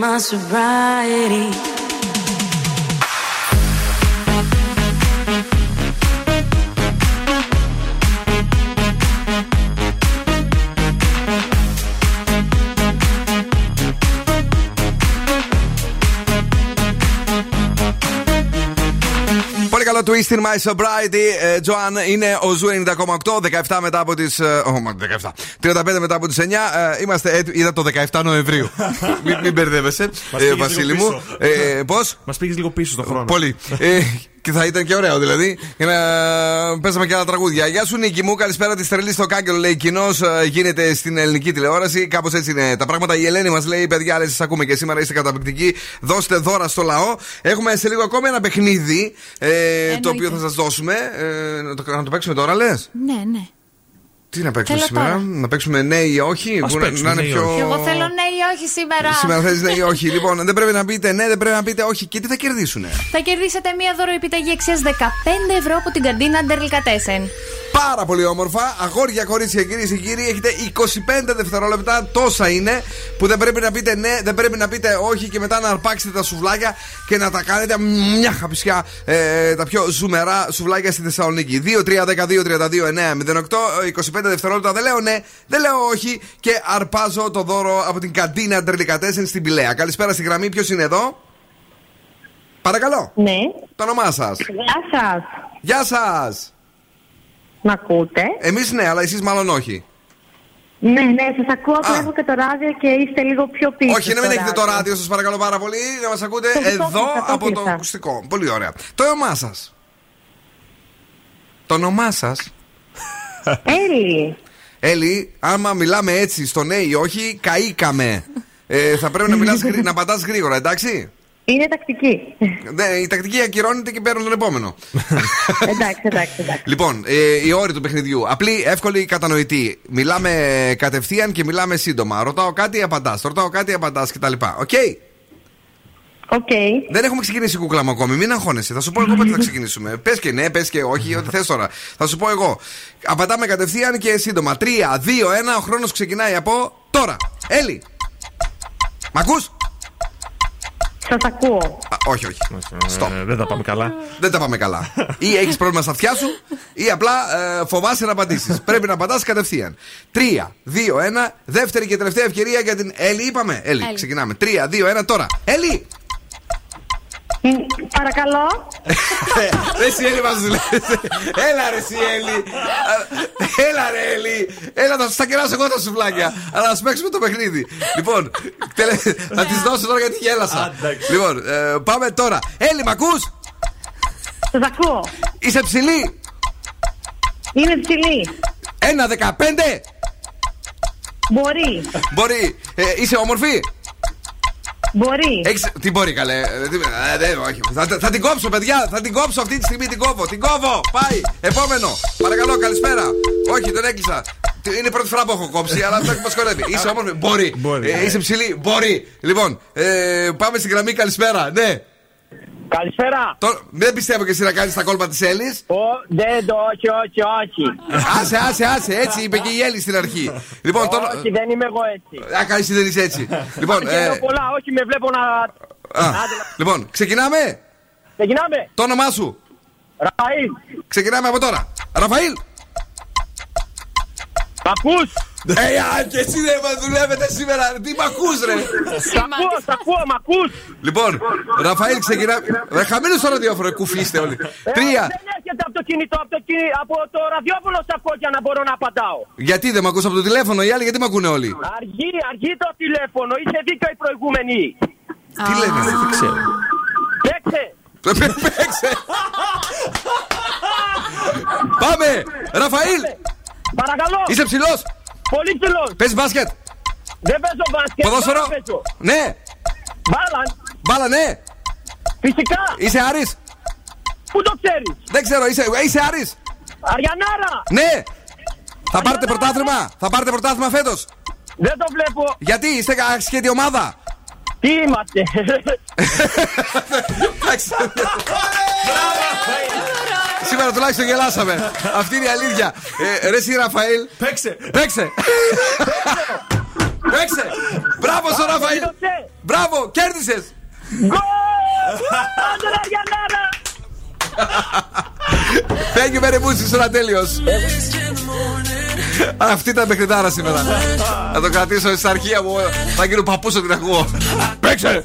my sobriety. Πολύ καλό twist in my sobriety. Ε, Joan είναι ο Ζου 90,8. 17 μετά από τις. Oh, μα, 17. 35 μετά από τις 9. Ε, είμαστε έτοιμοι. Είδα το 17 Νοεμβρίου. μην, μην μπερδεύεσαι, Μας ε, πήγες Βασίλη λίγο μου. Ε, Πώς; Μας πήγες λίγο πίσω στον χρόνο. Πολύ. Ε, και θα ήταν και ωραίο δηλαδή. Για να παίζαμε και άλλα τραγούδια. Γεια σου Νίκη μου, καλησπέρα τη τρελή στο κάγκελο. Λέει κοινός γίνεται στην ελληνική τηλεόραση. Κάπως έτσι είναι τα πράγματα. Η Ελένη μας λέει: Παιδιά, ρε, σας ακούμε και σήμερα είστε καταπληκτικοί. Δώστε δώρα στο λαό. Έχουμε σε λίγο ακόμα ένα παιχνίδι ε, το οποίο θα σας δώσουμε. Ε, να, το, να το παίξουμε τώρα, λες; Ναι, ναι. Τι να παίξουμε Θέλω σήμερα, τώρα. να παίξουμε ναι ή όχι. Ας που να- παίξουμε να είναι ναι ή πιο. όχι. Και εγώ θέλω ναι ή όχι σήμερα. Σήμερα θέλεις ναι ή όχι. Λοιπόν, δεν πρέπει να πείτε ναι, δεν πρέπει να πείτε όχι. Και τι θα κερδίσουνε; Θα κερδίσετε μία δώρο επιταγή αξίας 15 ευρώ από την καντίνα Delicatessen. Πάρα πολύ όμορφα. Αγόρια, κορίτσια, κυρίες και κύριοι, έχετε 25 δευτερόλεπτα. Τόσα είναι που δεν πρέπει να πείτε ναι, δεν πρέπει να πείτε όχι και μετά να αρπάξετε τα σουβλάκια και να τα κάνετε μια χαπισιά ε, τα πιο ζουμερά σουβλάκια στη Θεσσαλονίκη. 2, 3, 12, 32, 9, 08, 25 δευτερόλεπτα. Δεν λέω ναι, δεν λέω όχι και αρπάζω το δώρο από την καντίνα Ντερλικατέσεν στην Πηλαία. Καλησπέρα στη γραμμή, ποιος είναι εδώ; Παρακαλώ. Ναι. Το όνομά σας. Γεια σας. Γεια σας. Μ' ακούτε; Εμείς ναι, αλλά εσείς μάλλον όχι. Ναι, ναι, σας ακούω. Απλά έχω και το ράδιο και είστε λίγο πιο πίσω. Όχι, να μην στο έχετε το ράδιο, σας παρακαλώ πάρα πολύ. Να μας ακούτε Το εδώ κλείσα, το από το κλείσα. ακουστικό. Πολύ ωραία. Το όνομά σας. Το όνομά σας. Έλλη. Έλλη, άμα μιλάμε έτσι στο ναι ή όχι, καήκαμε. Ε, θα πρέπει να, μιλάς, γρή- να πατάς γρήγορα, εντάξει; Είναι τακτική. Ναι, η τακτική ακυρώνεται και παίρνουν τον επόμενο. εντάξει, εντάξει, εντάξει. Λοιπόν, ε, οι όροι του παιχνιδιού. Απλή, εύκολη, κατανοητή. Μιλάμε κατευθείαν και μιλάμε σύντομα. Ρωτάω κάτι, απαντάς. Ρωτάω κάτι, απαντάς κτλ. OK; Okay. Δεν έχουμε ξεκινήσει κούκλα μου ακόμη. Μην αγχώνεσαι. Θα σου πω εγώ πότε θα ξεκινήσουμε. πες και ναι, πες και όχι, ό,τι θες τώρα. Θα σου πω εγώ. Απαντάμε κατευθείαν και σύντομα. 3, 2, 1. Ο χρόνος ξεκινάει από τώρα. Έλλη. Μ' ακούς; Σας ακούω. Α, όχι, όχι. Stop. Ε, δεν τα πάμε καλά. Δεν τα πάμε καλά. ή έχεις πρόβλημα στα αυτιά σου, ή απλά ε, φοβάσαι να απαντήσεις. Πρέπει να απαντάς κατευθείαν. 3, 2, 1. Δεύτερη και τελευταία ευκαιρία για την Έλλη. Είπαμε. Έλλη, Έλλη. ξεκινάμε. 3, 2, 1 τώρα. Έλλη! Παρακαλώ. Ρε εσύ Έλλη μας λες. Έλα ρε εσύ Έλλη Έλα ρε Έλλη. Έλα θα στα κεράσω εγώ τα σουβλάκια. Αλλά να σου παίξουμε το παιχνίδι. Λοιπόν τελε- Θα τις δώσω τώρα γιατί γέλασα. Λοιπόν ε, πάμε τώρα. Έλλη μ' ακούς; Σας ακούω. Είσαι ψηλή. Είμαι ψηλή. Ένα δεκαπέντε. Μπορεί. Μπορεί. Ε, Είσαι όμορφη; Μπορείς. Έχεις... Τι μπορεί καλέ ε, τι- ε, δεν, όχι. θα, θα την κόψω παιδιά Θα την κόψω αυτή τη στιγμή την κόβω Την κόβω Πάει Επόμενο Παρακαλώ καλησπέρα Όχι τον έκλεισα είναι η πρώτη φορά που έχω κόψει, αλλά αυτό μας κορεύει. Είσαι όμορφη. Μπορεί. Ε, είσαι ψηλή. Μπορεί. Λοιπόν, ε, πάμε στην γραμμή. Καλησπέρα. Ναι. Καλησπέρα. Το, δεν πιστεύω και εσύ να κάνεις τα κόλπα της Έλλης. Δεν το, όχι, όχι, όχι. Άσε, άσε, άσε. Έτσι είπε και η Έλλη στην αρχή. Λοιπόν, τώρα. Όχι, δεν είμαι εγώ έτσι. Α, κάνει δεν είσαι έτσι. λοιπόν, Όχι, εννοώ ε, πολλά, όχι, με βλέπω να. α, λοιπόν, ξεκινάμε; Ξεκινάμε. Το όνομά σου; Ραφαήλ. Ξεκινάμε από τώρα. Ραφαήλ. Μ' ακούς; Ε, α, και εσύ δεν μα δουλεύετε σήμερα. Τι μ' ακούς ρε; Σ' ακούω, σ' ακούω, μ' ακούς; Λοιπόν, Ραφαήλ ξεκινάμε. Ρε, χαμένο στο ραδιόφωνο, κουφίστε όλοι. Ε, Τρία. Δεν έρχεται από το κινητό, από το, κινη- από το ραδιόφωνο σ' ακούω για να μπορώ να απαντάω. Γιατί δεν μ' ακούς από το τηλέφωνο, οι άλλοι γιατί μ' ακούνε όλοι; Αργεί, αργεί το τηλέφωνο, είσαι δίκιο η προηγούμενη. Τι λένε, δεν ξέρω. Παίξε. Παίξε. Πάμε! Ραφαήλ! Παρακαλώ. Είσαι ψηλός! Πολύ ψηλός. Παίζεις μπάσκετ! Δεν παίζω μπάσκετ. Ποδόσφαιρο! μπάλα παίζω. Ναι! Μπάλα. Μπάλα, ναι! Φυσικά. Είσαι Άρης! Πού το ξέρεις; Δεν ξέρω, είσαι, είσαι Άρης! Αριανάρα. Ναι! Θα πάρετε πρωτάθλημα! Θα πάρετε πρωτάθλημα φέτος! Δεν το βλέπω. Γιατί είστε ασχέτη ομάδα! Τι είμαστε; Εντάξει. Σήμερα τουλάχιστον γελάσαμε. Αυτή είναι η αλήθεια. Ε, ρε εσύ Ραφαήλ. Παίξε. Παίξε. Παίξε. Μπράβο στο Ραφαήλ. Μπράβο, κέρδισες. Άντε Αριανάρα. Thank you very much, ήσουν ατέλειος. Αυτή ήταν παιχνιδάρα σήμερα. Θα το κρατήσω στην αρχεία μου. Θα γίνω παππούς ότι την ακούω. Παίξε.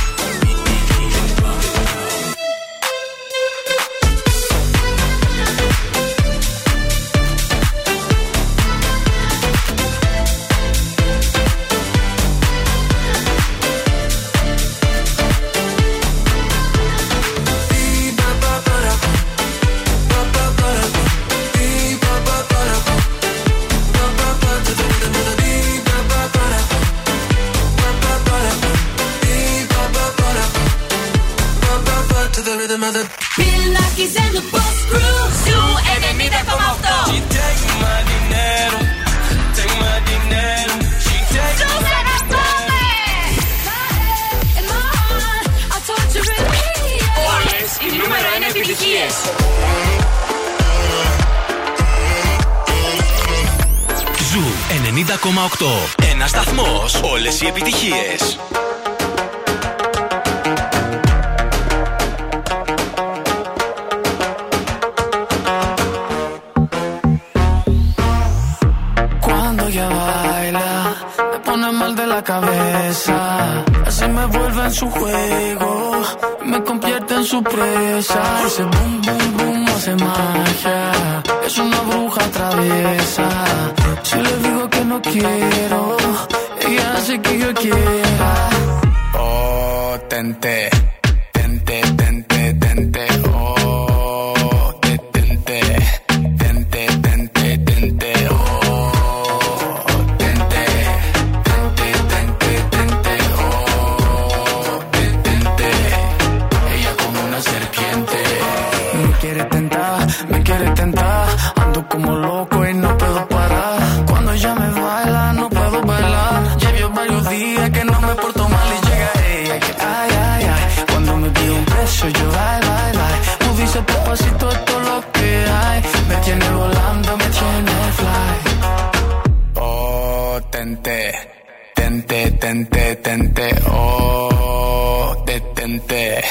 tente,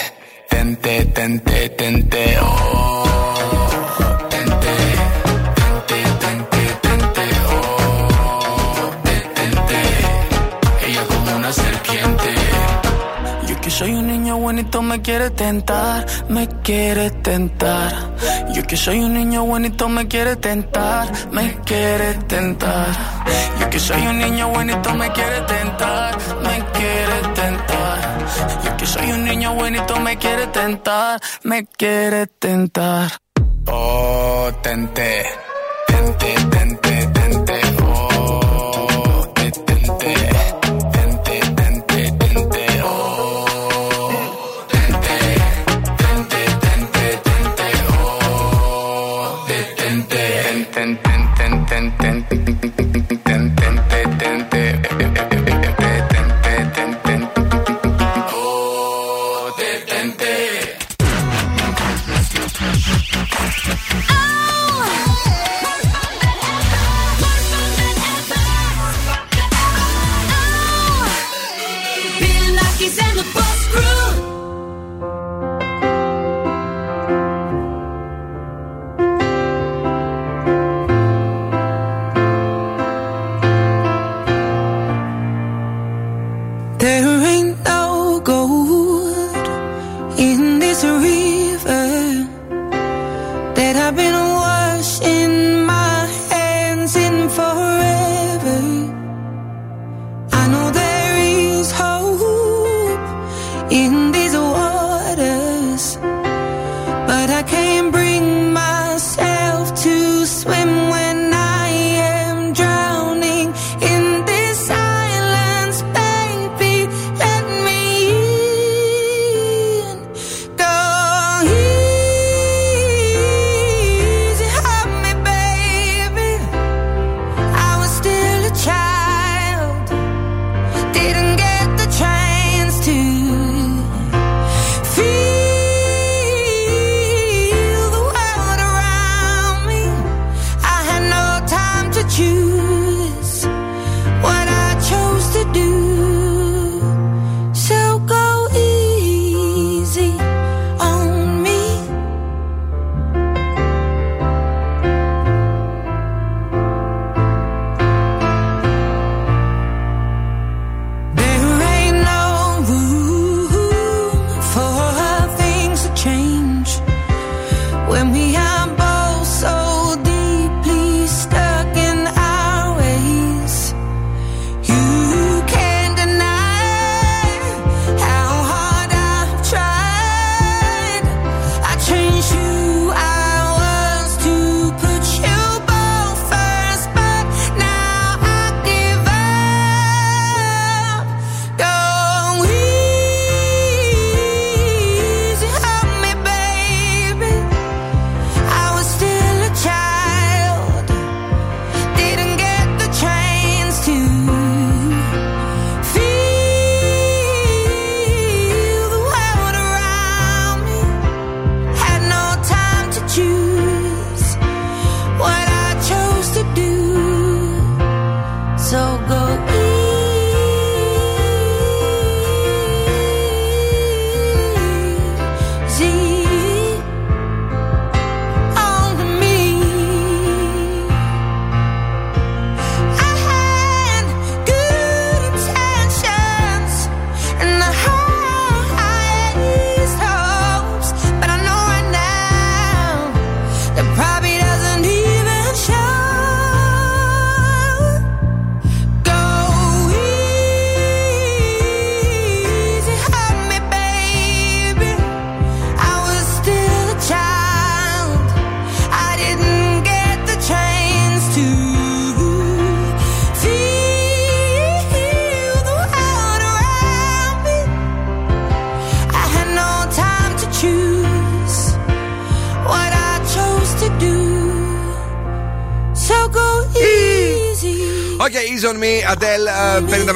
tente, tente, tente, oh, tente, tente, tente, tente, oh, tente, ella como una serpiente. Yo que soy un niño bonito me quiere tentar, me quiere tentar. Yo que soy un niño bonito me quiere tentar, me quiere tentar. Yo que soy un niño bonito me quiere tentar, me quiere tentar. Y es que soy un niño buenito, me quiere tentar, me quiere tentar. Oh, tente, tente, tente.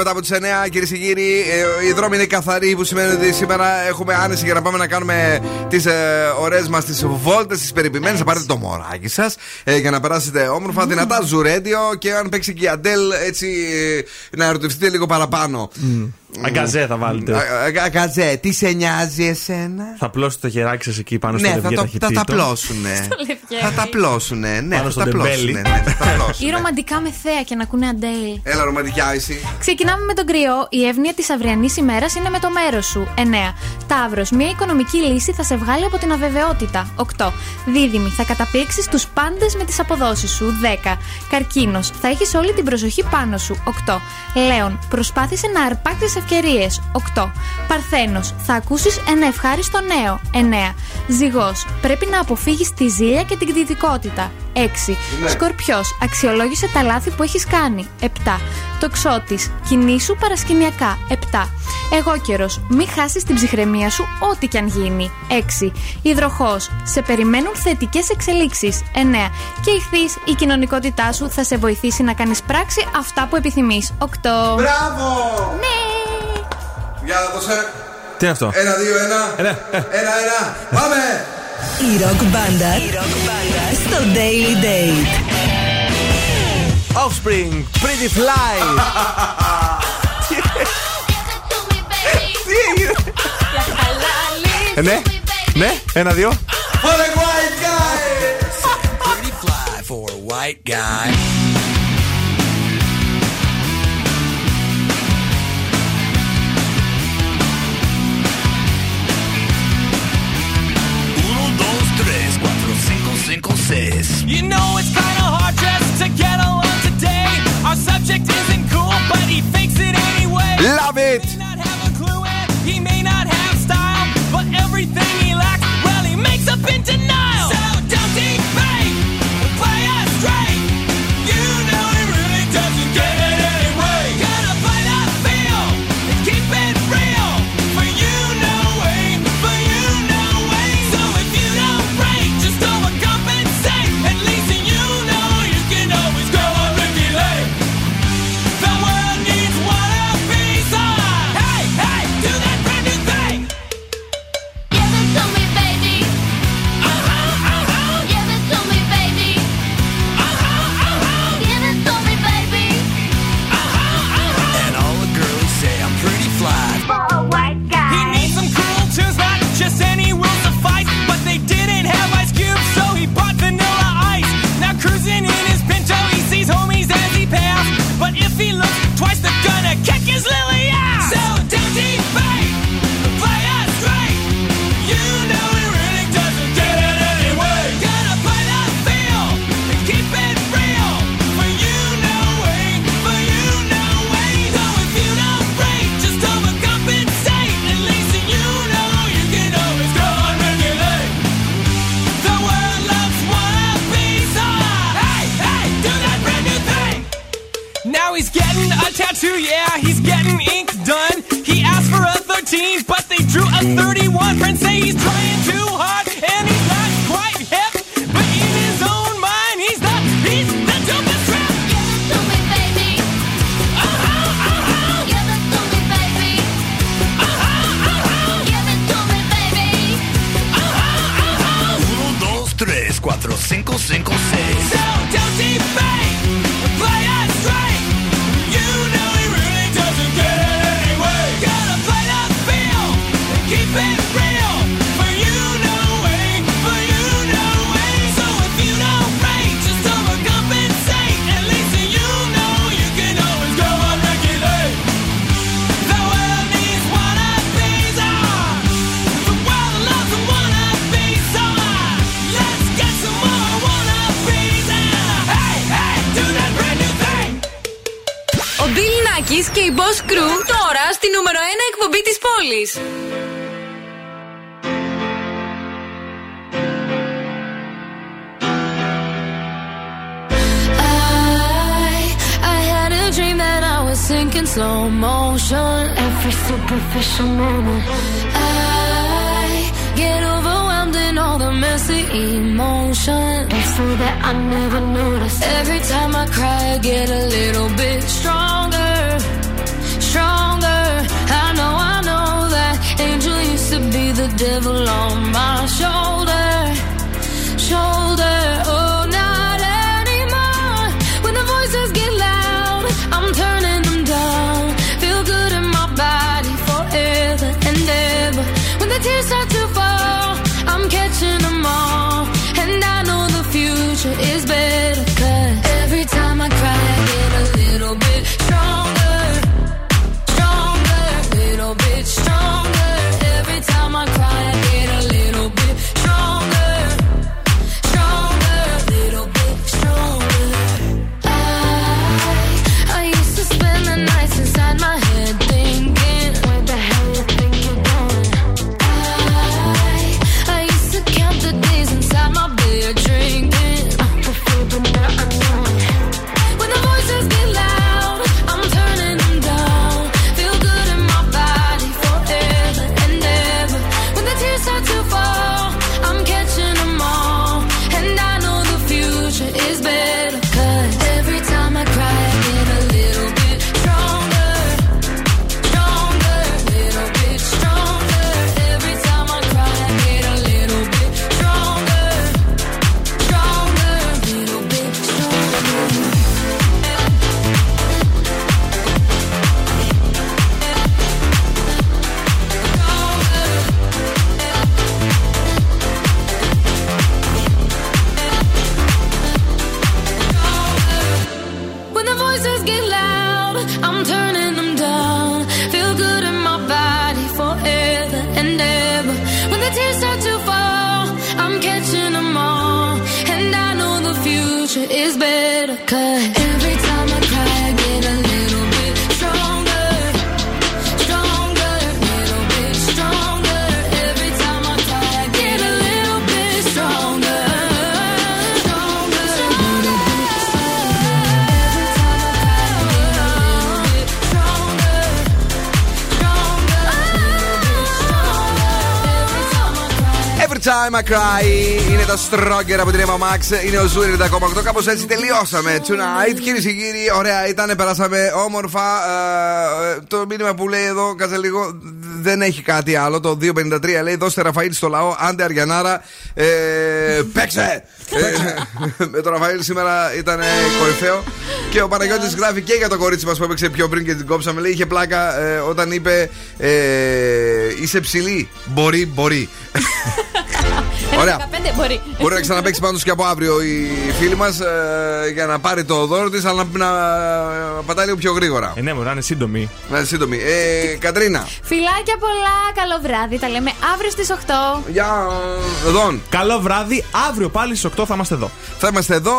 Μετά από τις 9. Κυρίες και κύριοι, ε, οι δρόμοι είναι καθαροί που σημαίνει ότι σήμερα έχουμε άνεση για να πάμε να κάνουμε τις ε, ωραίες μας τις βόλτες, τις περιποιημένες. Θα πάρετε το μωράκι σας ε, για να περάσετε όμορφα, δυνατά ζουρέντιο και αν παίξει και η Adele έτσι ε, να ερωτευτείτε λίγο παραπάνω. Αγκαζέ θα βάλετε. Α- α- Αγκαζέ, τι σε νοιάζει εσένα; Θα πλώσετε το χεράκι σας εκεί πάνω στο Ναι, θα, λευγέ το, θα ταχυτήτων. τα πλώσουνε. Θα τα πλώσουνε, ναι, Πάνω θα στο τα τεμπέλι. πλώσουνε. ναι, θα τα πλώσουνε. Ή ρομαντικά με θέα και να ακούνε αντέι. Έλα, ρομαντικιά εσύ. Ξεκινάμε με τον κρυό. Η εύνοια της αυριανής ημέρας είναι με το μέρος σου. 9. Ταύρος. Μια οικονομική λύση θα σε βγάλει από την αβεβαιότητα. 8. Δίδυμη. Θα καταπίξει τους πάντες με τις αποδόσεις σου. 10. Καρκίνος. Θα έχεις όλη την προσοχή πάνω σου. 8. Λέων. Προσπάθησε να αρπάξεις ευκαιρίες. 8. Παρθένος. Θα ακούσεις ένα ευχάριστο νέο. 9. Ζυγός. Πρέπει να αποφύγεις τη ζήλια και την κτητικότητα. 6. Ναι. Σκορπιός. Αξιολόγησε τα λάθη που έχεις κάνει. 7. Τοξότης. Κινήσου παρασκηνιακά. 7. Εγώ καιρο. Μην χάσεις την ψυχραιμία σου, ό,τι κι αν γίνει. 6. Υδροχός. Σε περιμένουν θετικές εξελίξεις. 9. Και ηχθεί. Η κοινωνικότητά σου θα σε βοηθήσει να κάνεις πράξη αυτά που επιθυμείς. 8. Μπράβο! Ναι! Για να δώσε. Τι είναι αυτό; Ένα, δύο, ένα. Ένα, ένα, ένα. Πάμε! Η ροκ μπάντα στο Daily Date. Offspring, Pretty Fly. Τι έγινε; Ε, ναι, ναι, ένα, δύο. For the white guy! Pretty fly for a white guy. Cinco. You know it's kinda hard just to get along today. Our subject isn't cool, but he fakes it anyway. Love it! He may not have a clue and he may not have style, but everything he lacks, well, he makes up in denial. So cry είναι το Stronger από την Ava Max. Είναι ο Zoo 90,8. Κάπως έτσι τελειώσαμε. Tonight, κυρίες και κύριοι, ωραία ήταν. Περάσαμε όμορφα. Ε, το μήνυμα που λέει εδώ, κάτσε λίγο, δεν έχει κάτι άλλο. Το 253 λέει: Δώστε Ραφαήλ στο λαό. Άντε Αριανάρα. Ε, παίξε! Ε, με τον Ραφαήλ σήμερα ήταν κορυφαίο. Και ο Παναγιώτης γράφει και για το κορίτσι μας που έπαιξε πιο πριν και την κόψαμε. Λέει: Είχε πλάκα ε, όταν είπε ε, Είσαι ψηλή. Μπορεί, μπορεί. Ωραία. 15 μπορεί. Μπορεί να ξαναπέξει πάντως και από αύριο η φίλη μας για να πάρει το δώρο της, αλλά να, να πατάει λίγο πιο γρήγορα. Ε, ναι, μου να είναι σύντομη. Να είναι σύντομη. Ε, Κατρίνα. Φιλάκια πολλά, καλό βράδυ. Τα λέμε αύριο στις 8. Γεια, εδώ. Καλό βράδυ. Αύριο πάλι στις 8 θα είμαστε εδώ. Θα είμαστε εδώ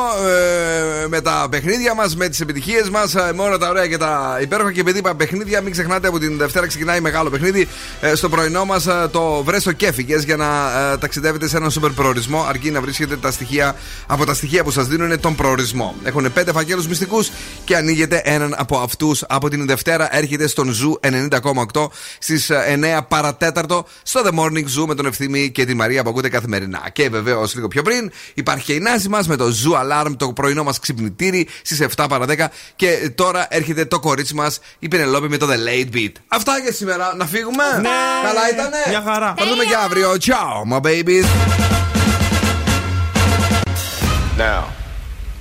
ε, με τα παιχνίδια μας, με τις επιτυχίες μας, με όλα τα ωραία και τα υπέροχα. Και επειδή είπα παιχνίδια, μην ξεχνάτε από την Δευτέρα ξεκινάει μεγάλο παιχνίδι. Ε, στο πρωινό μας το Βρες το και έφυγες για να ε, ταξιδεύετε σε έναν σούπερ προορισμό, αρκεί να βρίσκετε τα στοιχεία από τα στοιχεία που σας δίνουν τον προορισμό. Έχουν πέντε φακέλους μυστικούς και ανοίγετε έναν από αυτούς. Από την Δευτέρα έρχεται στον Zoo 90,8 στις 9 παρά τέταρτο στο The Morning Zoo με τον Ευθύμη και τη Μαρία που ακούτε καθημερινά. Και βεβαίως λίγο πιο πριν υπάρχει και η Νάση μας με το Zoo Alarm, το πρωινό μας ξυπνητήρι στις 7 παρά 10. Και τώρα έρχεται το κορίτσι μας, η Πενελόπη με το The Late Beat. Αυτά για σήμερα. Να φύγουμε; Ναι. Καλά ήτανε; Μια χαρά. Θα δούμε και αύριο. Ciao, my babies. Now,